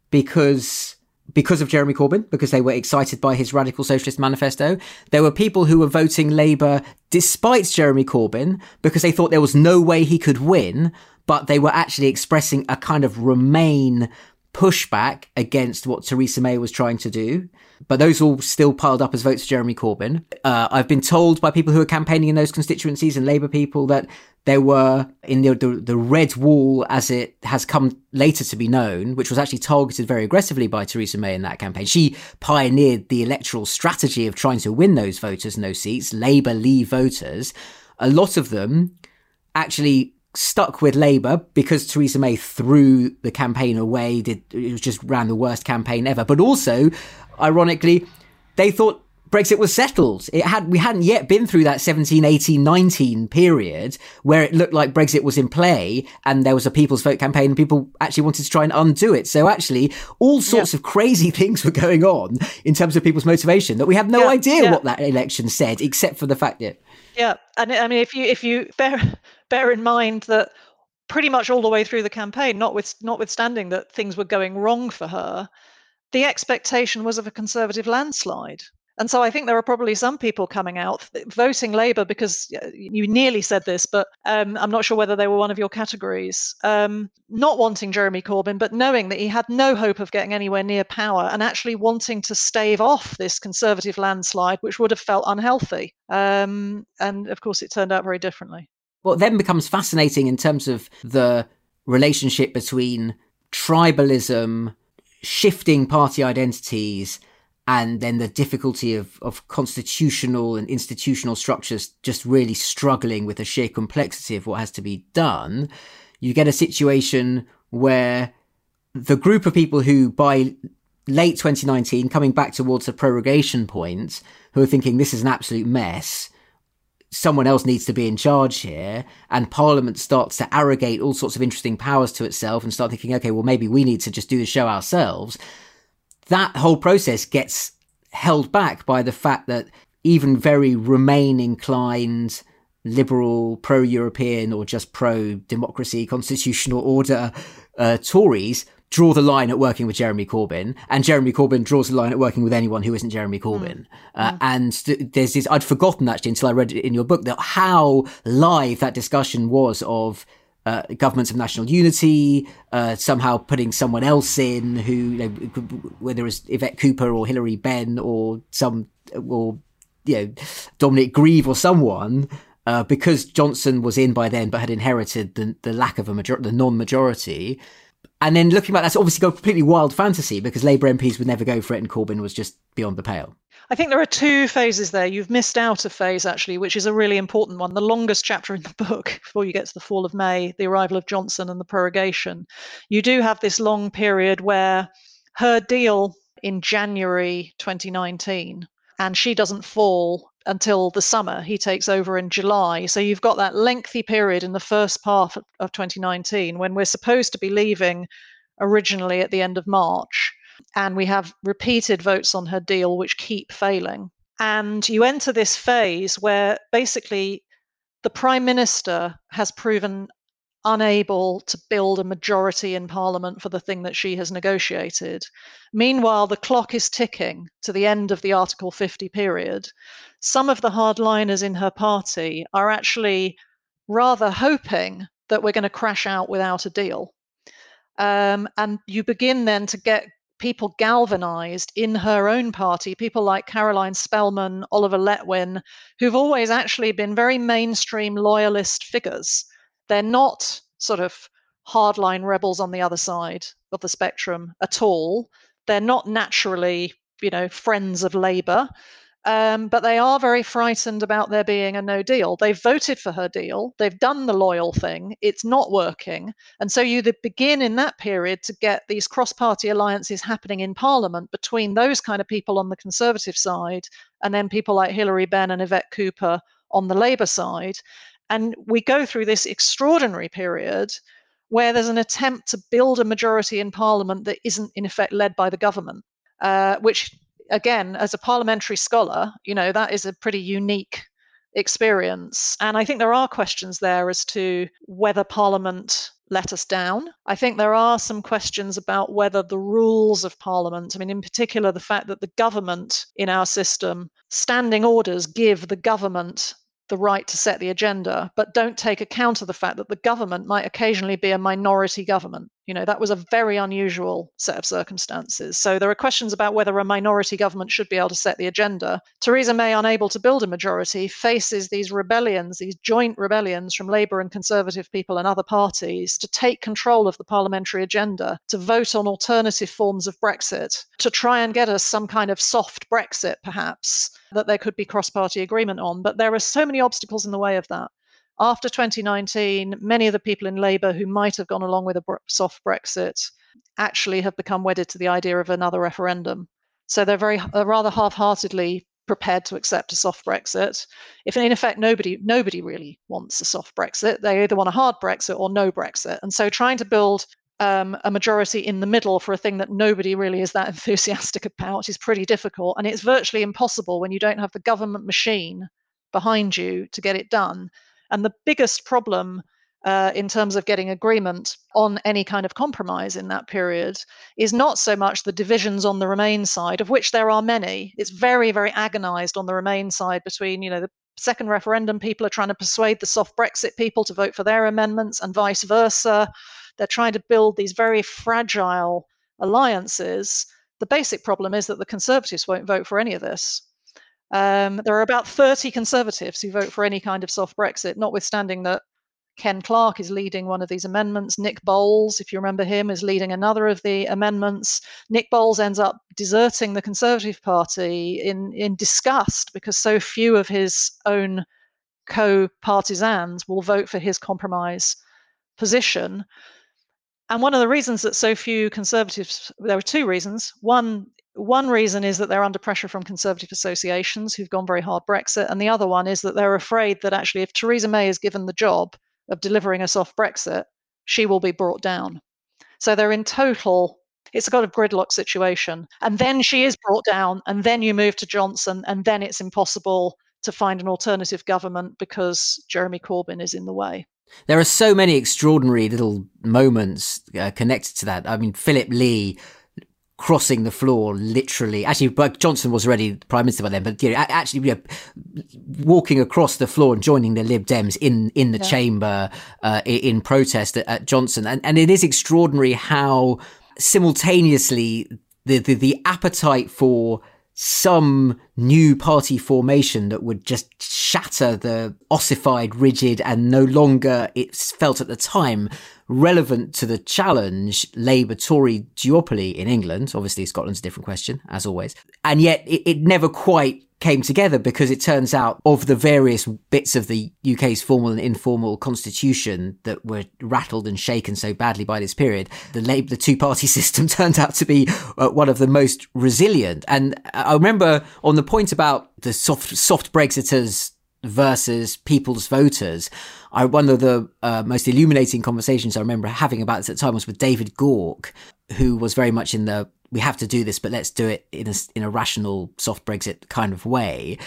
because because of Jeremy Corbyn, because they were excited by his radical socialist manifesto. There were people who were voting Labour despite Jeremy Corbyn because they thought there was no way he could win, but they were actually expressing a kind of remain pushback against what Theresa May was trying to do. But those all still piled up as votes for Jeremy Corbyn. Uh, I've been told by people who are campaigning in those constituencies and Labour people that there were in the, the, the red wall, as it has come later to be known, which was actually targeted very aggressively by Theresa May in that campaign. She pioneered the electoral strategy of trying to win those voters and those seats, Labour Leave voters. A lot of them actually stuck with Labour because Theresa May threw the campaign away. Did it was just ran the worst campaign ever. But also, ironically, they thought Brexit was settled. It had we hadn't yet been through that 17, 18, 19 period where it looked like Brexit was in play and there was a people's vote campaign and people actually wanted to try and undo it. So actually all sorts yeah. of crazy things were going on in terms of people's motivation that we have no yeah, idea yeah. what that election said except for the fact that Yeah. And I mean if you if you bear bear in mind that pretty much all the way through the campaign, with notwithstanding that things were going wrong for her, the expectation was of a conservative landslide. And so I think there are probably some people coming out voting Labour because you nearly said this, but um, I'm not sure whether they were one of your categories. Um, not wanting Jeremy Corbyn, but knowing that he had no hope of getting anywhere near power and actually wanting to stave off this Conservative landslide, which would have felt unhealthy. Um, and of course, it turned out very differently. What then becomes fascinating in terms of the relationship between tribalism, shifting party identities, and then the difficulty of, of constitutional and institutional structures just really struggling with the sheer complexity of what has to be done, you get a situation where the group of people who by late 2019 coming back towards the prorogation point who are thinking this is an absolute mess someone else needs to be in charge here and parliament starts to arrogate all sorts of interesting powers to itself and start thinking okay well maybe we need to just do the show ourselves. That whole process gets held back by the fact that even very Remain inclined liberal, pro European, or just pro democracy, constitutional order uh, Tories draw the line at working with Jeremy Corbyn, and Jeremy Corbyn draws the line at working with anyone who isn't Jeremy Corbyn. Mm. Uh, mm. And th- there's this, I'd forgotten actually until I read it in your book that how live that discussion was of uh, governments of national unity, uh, somehow putting someone else in who, you know, whether it's Yvette Cooper or Hilary Benn or some, or, you know, Dominic Grieve or someone, uh, because Johnson was in by then but had inherited the, the lack of a major- the non-majority. And then looking back, that's obviously completely wild fantasy because Labour MPs would never go for it and Corbyn was just beyond the pale. I think there are two phases there. You've missed out a phase, actually, which is a really important one. The longest chapter in the book, before you get to the fall of May, the arrival of Johnson and the prorogation. You do have this long period where her deal in January 2019 and she doesn't fall until the summer. He takes over in July. So you've got that lengthy period in the first part of 2019 when we're supposed to be leaving originally at the end of March. And we have repeated votes on her deal, which keep failing. And you enter this phase where basically the prime minister has proven unable to build a majority in parliament for the thing that she has negotiated. Meanwhile, the clock is ticking to the end of the Article 50 period. Some of the hardliners in her party are actually rather hoping that we're going to crash out without a deal. Um, and you begin then to get people galvanized in her own party, people like Caroline Spelman, Oliver Letwin, who've always actually been very mainstream loyalist figures. They're not sort of hardline rebels on the other side of the spectrum at all. They're not naturally, you know, friends of Labour. Um, but they are very frightened about there being a no deal. They've voted for her deal. They've done the loyal thing. It's not working. And so you begin in that period to get these cross party alliances happening in Parliament between those kind of people on the Conservative side and then people like Hilary Benn and Yvette Cooper on the Labour side. And we go through this extraordinary period where there's an attempt to build a majority in Parliament that isn't, in effect, led by the government, uh, which again, as a parliamentary scholar, you know, that is a pretty unique experience. And I think there are questions there as to whether Parliament let us down. I think there are some questions about whether the rules of Parliament, I mean, in particular, the fact that the government in our system, standing orders give the government the right to set the agenda, but don't take account of the fact that the government might occasionally be a minority government. You know, that was a very unusual set of circumstances. So there are questions about whether a minority government should be able to set the agenda. Theresa May, unable to build a majority, faces these rebellions, these joint rebellions from Labour and Conservative people and other parties to take control of the parliamentary agenda, to vote on alternative forms of Brexit, to try and get us some kind of soft Brexit, perhaps, that there could be cross party agreement on. But there are so many obstacles in the way of that after 2019, many of the people in Labour who might have gone along with a soft Brexit actually have become wedded to the idea of another referendum. So they're very uh, rather half-heartedly prepared to accept a soft Brexit. If in effect nobody nobody really wants a soft Brexit, they either want a hard Brexit or no Brexit. And so trying to build um, a majority in the middle for a thing that nobody really is that enthusiastic about is pretty difficult, and it's virtually impossible when you don't have the government machine behind you to get it done. And the biggest problem uh, in terms of getting agreement on any kind of compromise in that period is not so much the divisions on the Remain side, of which there are many. It's very, very agonized on the Remain side between, you know, the second referendum people are trying to persuade the soft Brexit people to vote for their amendments and vice versa. They're trying to build these very fragile alliances. The basic problem is that the Conservatives won't vote for any of this. Um, there are about 30 Conservatives who vote for any kind of soft Brexit, notwithstanding that Ken Clarke is leading one of these amendments. Nick Boles, if you remember him, is leading another of the amendments. Nick Boles ends up deserting the Conservative Party in, in disgust because so few of his own co partisans will vote for his compromise position. And one of the reasons that so few Conservatives, there are two reasons. One one reason is that they're under pressure from conservative associations who've gone very hard Brexit, and the other one is that they're afraid that actually, if Theresa May is given the job of delivering a soft Brexit, she will be brought down. So they're in total. It's a kind of gridlock situation. And then she is brought down, and then you move to Johnson, and then it's impossible to find an alternative government because Jeremy Corbyn is in the way. There are so many extraordinary little moments uh, connected to that. I mean, Philip Lee crossing the floor literally actually but johnson was already prime minister by then but you know, actually you know, walking across the floor and joining the lib dems in in the yeah. chamber uh, in protest at, at johnson and, and it is extraordinary how simultaneously the, the the appetite for some new party formation that would just shatter the ossified rigid and no longer it's felt at the time relevant to the challenge Labour Tory duopoly in England. Obviously, Scotland's a different question, as always. And yet it, it never quite came together because it turns out of the various bits of the UK's formal and informal constitution that were rattled and shaken so badly by this period, the Labour, the two-party system turned out to be uh, one of the most resilient. And I remember on the point about the soft, soft Brexiters versus people's voters. I, one of the uh, most illuminating conversations I remember having about this at the time was with David Gauke, who was very much in the we have to do this, but let's do it in a, in a rational, soft Brexit kind of way,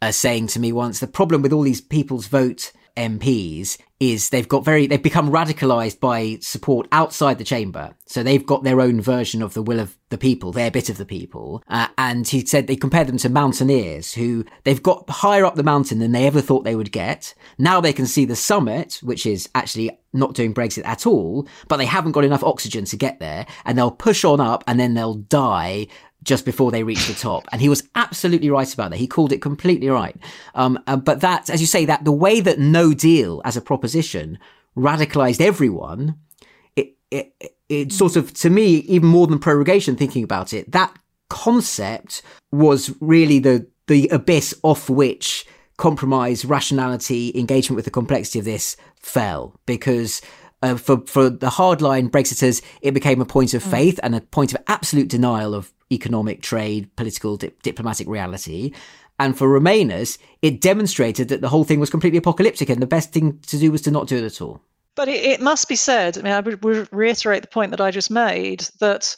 uh, saying to me once, the problem with all these people's vote MPs is they've got very they've become radicalized by support outside the chamber. So they've got their own version of the will of the people their bit of the people. Uh, and he said they compared them to mountaineers who they've got higher up the mountain than they ever thought they would get. Now they can see the summit which is actually not doing brexit at all but they haven't got enough oxygen to get there and they'll push on up and then they'll die just before they reach the top. And he was absolutely right about that. He called it completely right. Um, uh, but that, as you say, that the way that no deal as a proposition radicalized everyone, it, it, it sort of, to me, even more than prorogation, thinking about it, that concept was really the, the abyss off which compromise, rationality, engagement with the complexity of this fell because uh, for for the hardline Brexiters, it became a point of mm. faith and a point of absolute denial of economic, trade, political, di- diplomatic reality. And for Remainers, it demonstrated that the whole thing was completely apocalyptic, and the best thing to do was to not do it at all. But it, it must be said. I mean, I would reiterate the point that I just made that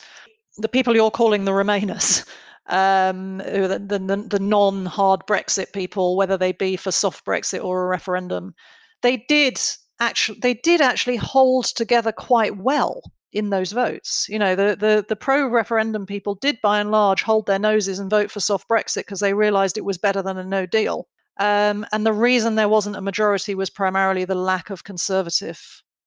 the people you're calling the Remainers um, the, the, the non hard Brexit people, whether they be for soft Brexit or a referendum, they did actually they did actually hold together quite well in those votes. You know, the the, the pro referendum people did by and large hold their noses and vote for soft Brexit because they realised it was better than a no deal. Um, and the reason there wasn't a majority was primarily the lack of conservative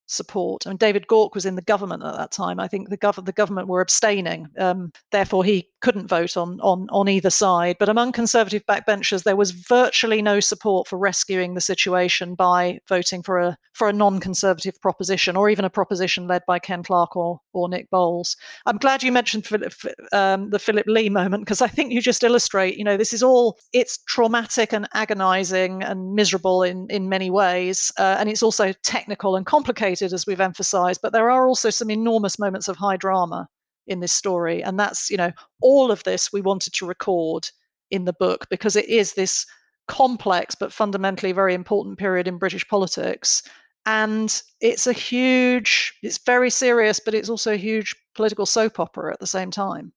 support. I mean, David Gauke was in the government at that time. I think the, gov- the government were abstaining. Um, therefore, he couldn't vote on, on, on either side. But among Conservative backbenchers, there was virtually no support for rescuing the situation by voting for a for a non-conservative proposition or even a proposition led by Ken Clarke or or Nick Boles. I'm glad you mentioned Philip, um, the Philip Lee moment because I think you just illustrate. You know, this is all it's traumatic and agonizing and miserable in in many ways, uh, and it's also technical and complicated as we've emphasized. But there are also some enormous moments of high drama in this story. And that's, you know, all of this we wanted to record in the book because it is this complex but fundamentally very important period in British politics. And it's a huge, it's very serious, but it's also a huge political soap opera at the same time.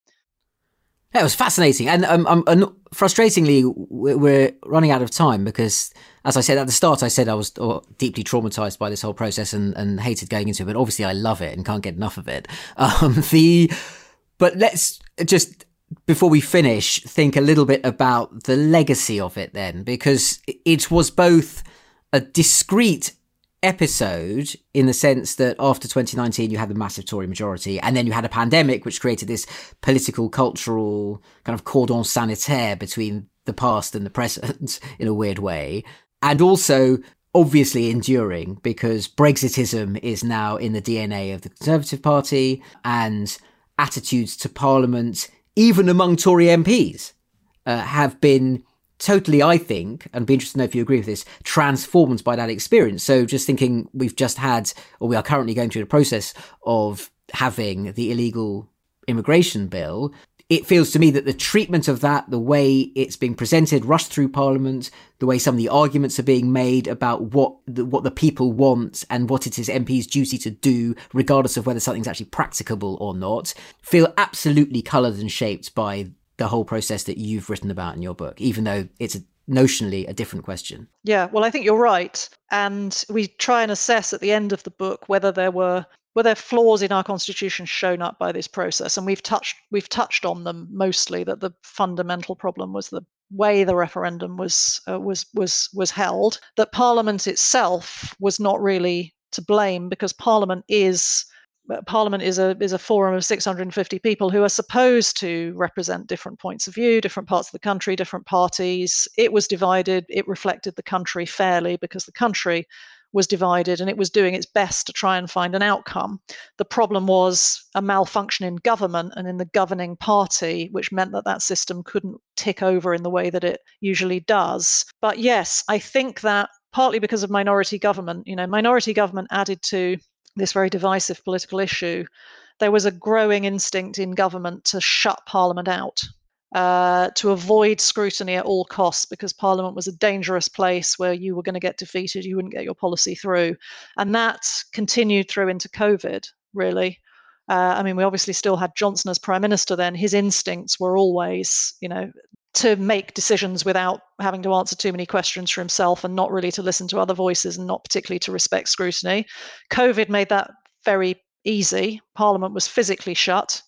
That was fascinating, and um, um, frustratingly, we're running out of time because, as I said at the start, I said I was uh, deeply traumatized by this whole process and, and hated going into it. But obviously, I love it and can't get enough of it. Um, the but let's just before we finish think a little bit about the legacy of it then, because it was both a discrete episode in the sense that after 2019 you had the massive Tory majority and then you had a pandemic which created this political cultural kind of cordon sanitaire between the past and the present in a weird way and also obviously enduring because brexitism is now in the DNA of the Conservative Party and attitudes to parliament even among Tory MPs uh, have been totally, I think, and be interested to know if you agree with this, transformed by that experience. So just thinking we've just had, or we are currently going through the process of having the illegal immigration bill. It feels to me that the treatment of that, the way it's being presented, rushed through Parliament, the way some of the arguments are being made about what the, what the people want and what it is MP's duty to do, regardless of whether something's actually practicable or not, feel absolutely coloured and shaped by the whole process that you've written about in your book, even though it's a, notionally a different question. Yeah, well, I think you're right. And we try and assess at the end of the book whether there were were there flaws in our constitution shown up by this process and we've touched we've touched on them mostly that the fundamental problem was the way the referendum was uh, was was was held that parliament itself was not really to blame because parliament is Parliament is a is a forum of 650 people who are supposed to represent different points of view, different parts of the country, different parties. It was divided. It reflected the country fairly because the country was divided and it was doing its best to try and find an outcome. The problem was a malfunction in government and in the governing party, which meant that that system couldn't tick over in the way that it usually does. But yes, I think that partly because of minority government, you know, minority government added to this very divisive political issue, there was a growing instinct in government to shut Parliament out uh, to avoid scrutiny at all costs because Parliament was a dangerous place where you were going to get defeated, you wouldn't get your policy through. And that continued through into COVID, really. Uh, I mean, we obviously still had Johnson as Prime Minister then. His instincts were always, you know, to make decisions without having to answer too many questions for himself and not really to listen to other voices and not particularly to respect scrutiny. COVID made that very easy. Parliament was physically shut.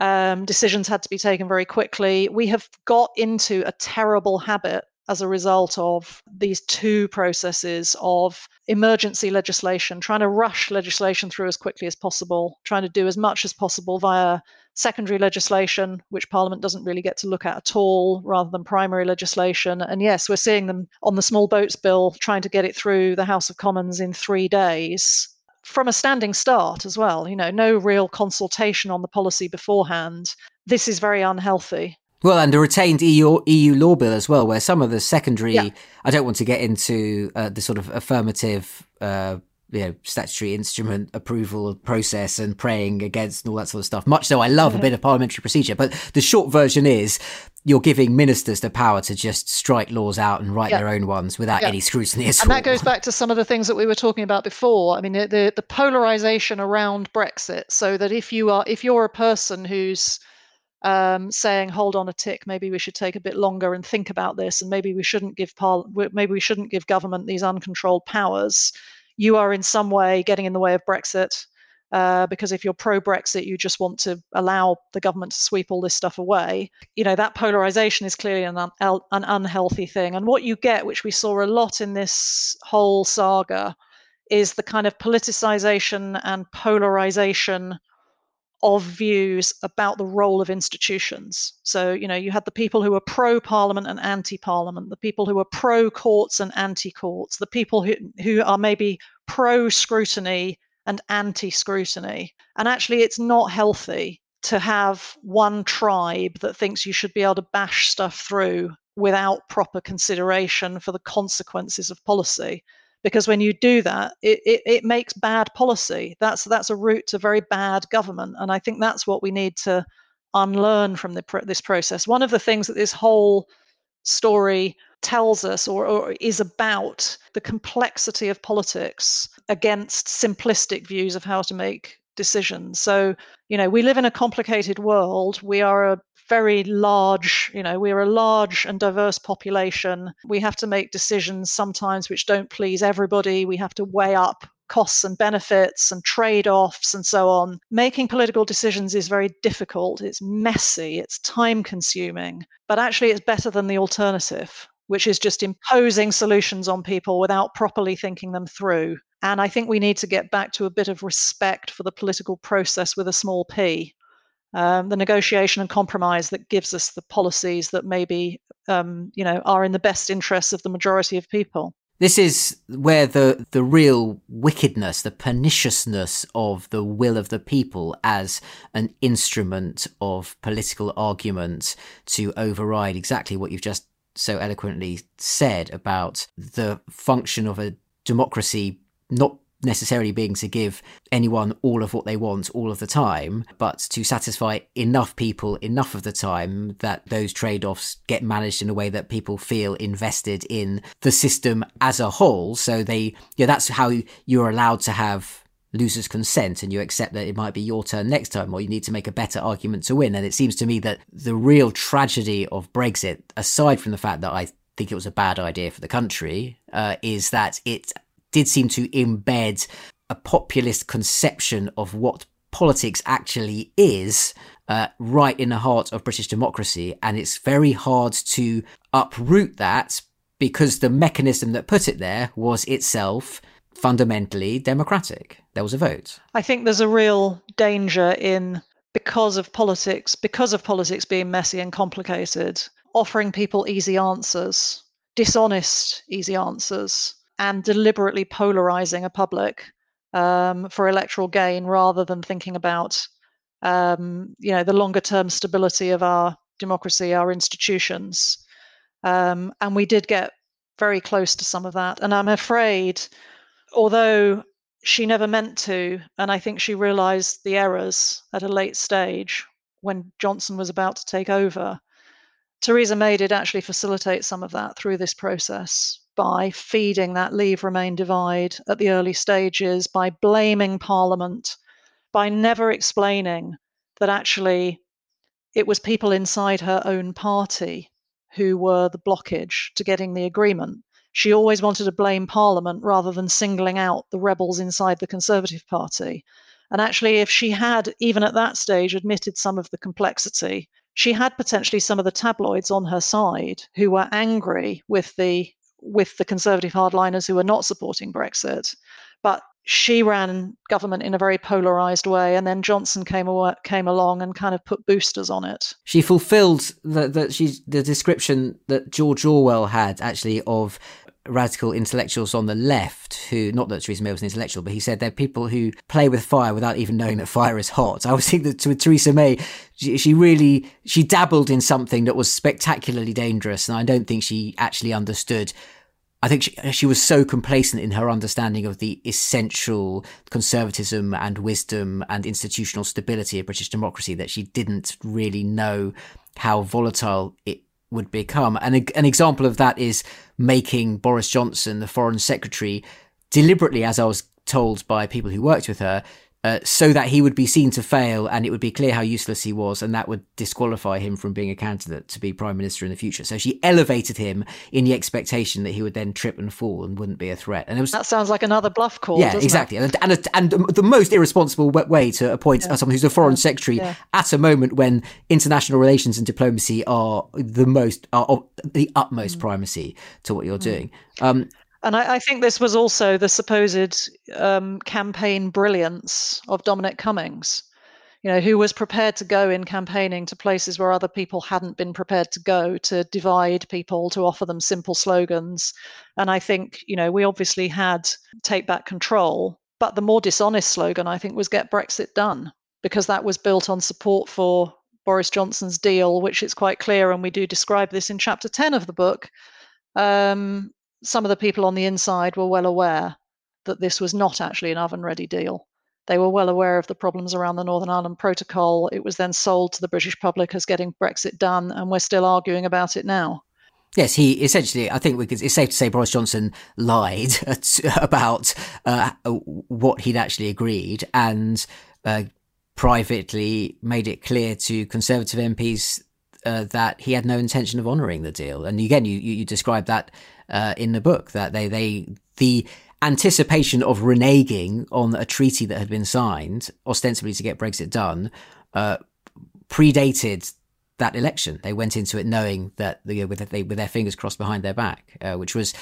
Um, decisions had to be taken very quickly. We have got into a terrible habit as a result of these two processes of emergency legislation, trying to rush legislation through as quickly as possible, trying to do as much as possible via secondary legislation, which Parliament doesn't really get to look at at all, rather than primary legislation. And yes, we're seeing them on the Small Boats Bill trying to get it through the House of Commons in three days from a standing start as well. You know, no real consultation on the policy beforehand. This is very unhealthy. Well, and a retained EU, EU law bill as well, where some of the secondary, yeah. I don't want to get into uh, the sort of affirmative uh, you know statutory instrument approval process and praying against and all that sort of stuff. Much though I love a bit of parliamentary procedure, but the short version is you're giving ministers the power to just strike laws out and write yeah. their own ones without yeah. any scrutiny at and all. That goes back to some of the things that we were talking about before. I mean, the, the, the polarization around Brexit, so that if you are if you're a person who's um, saying, "Hold on a tick, maybe we should take a bit longer and think about this, and maybe we shouldn't give par- maybe we shouldn't give government these uncontrolled powers," you are in some way getting in the way of Brexit. Uh, because if you're pro Brexit, you just want to allow the government to sweep all this stuff away. You know, that polarization is clearly an, un- an unhealthy thing. And what you get, which we saw a lot in this whole saga, is the kind of politicization and polarization of views about the role of institutions. So, you know, you had the people who were pro parliament and anti parliament, the people who were pro courts and anti courts, the people who, who are maybe pro scrutiny and anti scrutiny. And actually, it's not healthy to have one tribe that thinks you should be able to bash stuff through without proper consideration for the consequences of policy because when you do that it, it, it, makes bad policy. That's that's a route to very bad government and i think that's what we need to unlearn from the, this process. One of the things that this whole story tells us or, or is about the complexity of politics against simplistic views of how to make decisions. So you know we live in a complicated world. We are a very large, you know, we're a large and diverse population. We have to make decisions sometimes which don't please everybody. We have to weigh up costs and benefits and trade offs and so on. Making political decisions is very difficult. It's messy, it's time consuming, but actually, it's better than the alternative, which is just imposing solutions on people without properly thinking them through. And I think we need to get back to a bit of respect for the political process with a small p um, the negotiation and compromise that gives us the policies that maybe um, you know are in the best interests of the majority of people. This is where the the real wickedness, the perniciousness of the will of the people as an instrument of political argument to override exactly what you've just so eloquently said about the function of a democracy not necessarily being to give anyone all of what they want all of the time, but to satisfy enough people enough of the time that those trade offs get managed in a way that people feel invested in the system as a whole. So they, yeah, that's how you're allowed to have losers consent and you accept that it might be your turn next time or you need to make a better argument to win. And it seems to me that the real tragedy of Brexit, aside from the fact that I think it was a bad idea for the country, uh, is that it did seem to embed a populist conception of what politics actually is uh, right in the heart of British democracy. And it's very hard to uproot that because the mechanism that put it there was itself fundamentally democratic. There was a vote. I think there's a real danger in because of politics, because of politics being messy and complicated, offering people easy answers, dishonest easy answers, and deliberately polarizing a public um, for electoral gain rather than thinking about um, you know the longer term stability of our democracy, our institutions. Um, and we did get very close to some of that. And I'm afraid, although she never meant to, and I think she realized the errors at a late stage when Johnson was about to take over, Theresa May did actually facilitate some of that through this process by feeding that leave remain divide at the early stages, by blaming Parliament, by never explaining that actually it was people inside her own party who were the blockage to getting the agreement. She always wanted to blame Parliament rather than singling out the rebels inside the Conservative Party. And actually, if she had, even at that stage, admitted some of the complexity, she had potentially some of the tabloids on her side who were angry with the with the conservative hardliners who were not supporting Brexit. But she ran government in a very polarized way, and then Johnson came came along and kind of put boosters on it. She fulfilled the, the, the description that George Orwell had actually of radical intellectuals on the left who, not that Theresa May was an intellectual, but he said they're people who play with fire without even knowing that fire is hot. I was think that with Theresa May, she, she really, she dabbled in something that was spectacularly dangerous. And I don't think she actually understood I think she, she, was so complacent in her understanding of the essential conservatism and wisdom and institutional stability of British democracy that she didn't really know how volatile it would become. And an example of that is making Boris Johnson, the foreign secretary, deliberately, as I was told by people who worked with her, uh, so that he would be seen to fail and it would be clear how useless he was, and that would disqualify him from being a candidate to be prime minister in the future. So she elevated him in the expectation that he would then trip and fall and wouldn't be a threat. And it was that sounds like another bluff call. Yeah, exactly, and, and and the most irresponsible way to appoint yeah. someone who's a foreign secretary yeah. at a moment when international relations and diplomacy are the most are the utmost mm. primacy to what you're mm. doing. Um, and I, I, think this was also the supposed um, campaign brilliance of Dominic Cummings, you know, who was prepared to go in campaigning to places where other people hadn't been prepared to go to divide people, to offer them simple slogans. And I think, you know, we obviously had take back control, but the more dishonest slogan, I think, was get Brexit done, because that was built on support for Boris Johnson's deal, which is quite clear, and we do describe this in chapter 10 of the book. Um, some of the people on the inside were well aware that this was not actually an oven ready deal. They were well aware of the problems around the Northern Ireland Protocol. It was then sold to the British public as getting Brexit done, and we're still arguing about it now. Yes, he essentially, I think could, it's safe to say Boris Johnson lied about uh, what he'd actually agreed and uh, privately made it clear to Conservative MPs uh, that he had no intention of honouring the deal. And again, you, you, you describe that uh, in the book that they they the anticipation of reneging on a treaty that had been signed ostensibly to get Brexit done uh, predated that election. They went into it knowing that you know, with, they, with their fingers crossed behind their back, uh, which was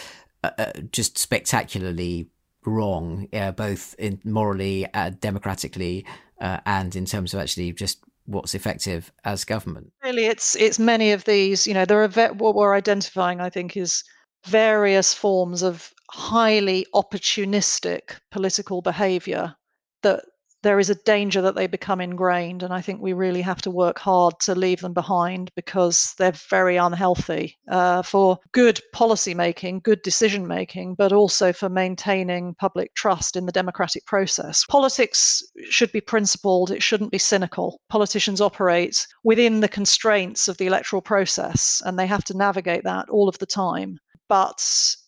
uh, uh, just spectacularly wrong, both in morally, democratically, and in terms of actually just what's effective as government. Really, it's it's many of these. You know, there are ve- what we're identifying. I think is various forms of highly opportunistic political behavior that there is a danger that they become ingrained. And I think we really have to work hard to leave them behind because they're very unhealthy uh, for good policy making, good decision making, but also for maintaining public trust in the democratic process. Politics should be principled, it shouldn't be cynical. Politicians operate within the constraints of the electoral process and they have to navigate that all of the time but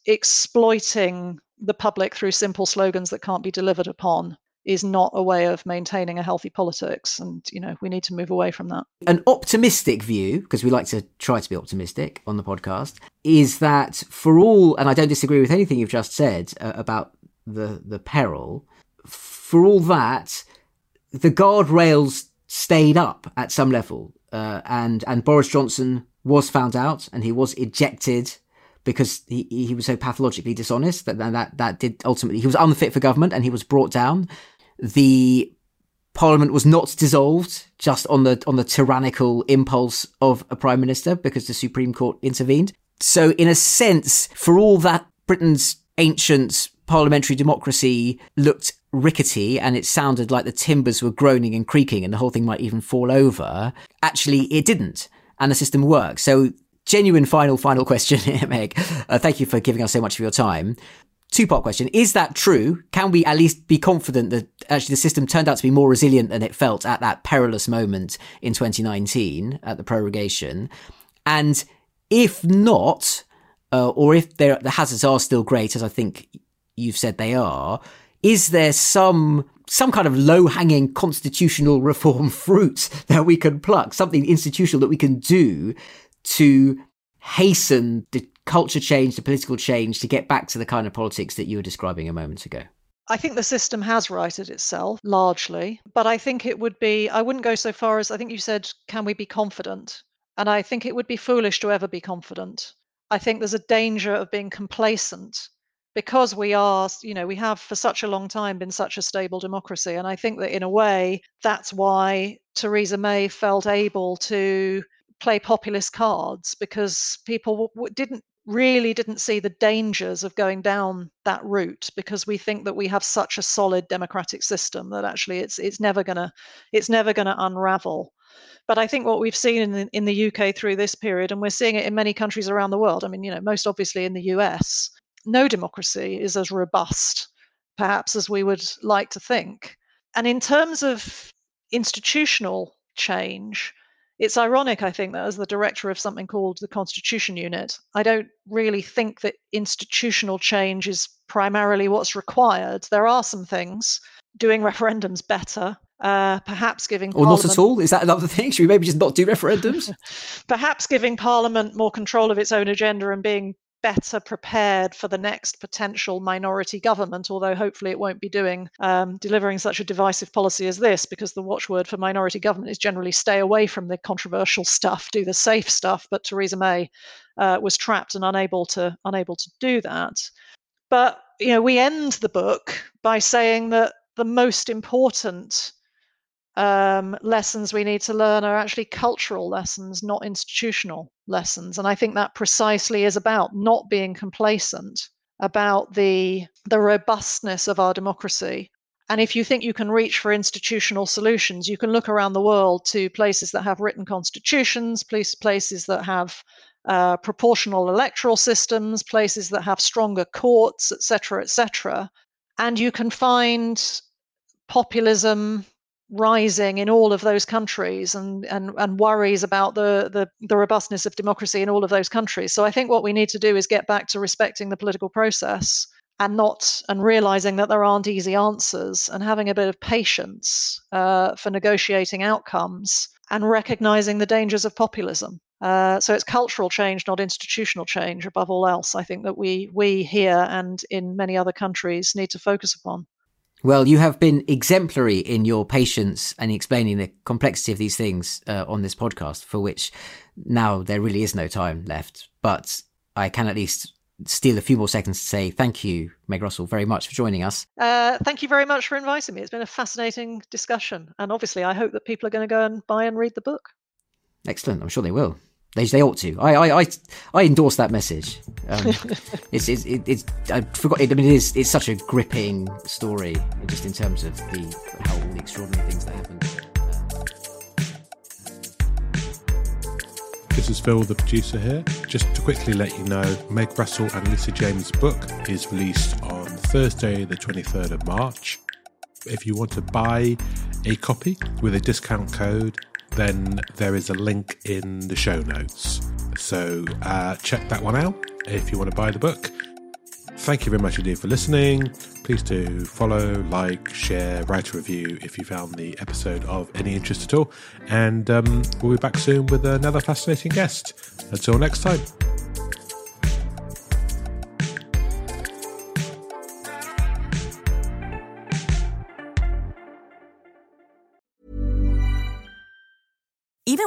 exploiting the public through simple slogans that can't be delivered upon is not a way of maintaining a healthy politics and you know we need to move away from that an optimistic view because we like to try to be optimistic on the podcast is that for all and i don't disagree with anything you've just said uh, about the the peril for all that the guardrails stayed up at some level uh, and and boris johnson was found out and he was ejected because he, he was so pathologically dishonest that, that that did ultimately he was unfit for government and he was brought down. The Parliament was not dissolved just on the on the tyrannical impulse of a prime minister because the Supreme Court intervened. So in a sense, for all that Britain's ancient parliamentary democracy looked rickety and it sounded like the timbers were groaning and creaking and the whole thing might even fall over. Actually, it didn't. And the system worked. So, genuine final, final question here, Meg. Uh, thank you for giving us so much of your time. Two part question. Is that true? Can we at least be confident that actually the system turned out to be more resilient than it felt at that perilous moment in 2019 at the prorogation? And if not, uh, or if the hazards are still great, as I think you've said they are, is there some some kind of low hanging constitutional reform fruit that we can pluck, something institutional that we can do to hasten the culture change, the political change, to get back to the kind of politics that you were describing a moment ago? I think the system has righted itself largely, but I think it would be, I wouldn't go so far as I think you said, can we be confident? And I think it would be foolish to ever be confident. I think there's a danger of being complacent because we are, you know, we have for such a long time been such a stable democracy. And I think that in a way, that's why Theresa May felt able to play populist cards because people w- didn't really didn't see the dangers of going down that route because we think that we have such a solid democratic system that actually it's it's never gonna it's never gonna unravel but I think what we've seen in the, in the UK through this period, and we're seeing it in many countries around the world, I mean, you know, most obviously in the US, no democracy is as robust, perhaps, as we would like to think. And in terms of institutional change, it's ironic, I think, that as the director of something called the Constitution Unit, I don't really think that institutional change is primarily what's required. There are some things, doing referendums better, uh, perhaps giving or not at all. Is that another thing? Should we maybe just not do referendums? perhaps giving Parliament more control of its own agenda and being better prepared for the next potential minority government, although hopefully it won't be doing um, delivering such a divisive policy as this, because the watchword for minority government is generally stay away from the controversial stuff, do the safe stuff. But Theresa May uh, was trapped and unable to unable to do that. But you know, we end the book by saying that the most important um, lessons we need to learn are actually cultural lessons, not institutional lessons. And I think that precisely is about not being complacent about the the robustness of our democracy. And if you think you can reach for institutional solutions, you can look around the world to places that have written constitutions, places that have uh, proportional electoral systems, places that have stronger courts, etc., etc. And you can find populism, rising in all of those countries and, and, and worries about the, the, the robustness of democracy in all of those countries. So I think what we need to do is get back to respecting the political process and not and realizing that there aren't easy answers and having a bit of patience uh, for negotiating outcomes and recognizing the dangers of populism. Uh, so it's cultural change, not institutional change, above all else. I think that we we here and in many other countries need to focus upon. Well, you have been exemplary in your patience and explaining the complexity of these things uh, on this podcast, for which now there really is no time left. But I can at least steal a few more seconds to say thank you, Meg Russell, very much for joining us. Uh, thank you very much for inviting me. It's been a fascinating discussion. And obviously, I hope that people are going to go and buy and read the book. Excellent. I'm sure they will. They, they ought to. I, I, I, I endorse that message. Um, it's, it's, it's, I forgot. I mean, it is. It's such a gripping story, just in terms of the how all the extraordinary things that happened. This is Phil, the producer here. Just to quickly let you know, Meg Russell and Lisa James' book is released on Thursday, the 23rd of March. If you want to buy a copy with a discount code, then there is a link in the show notes. So uh, check that one out if you want to buy the book. Thank you very much indeed for listening. Please do follow, like, share, write a review if you found the episode of any interest at all. And um, we'll be back soon with another fascinating guest. Until next time.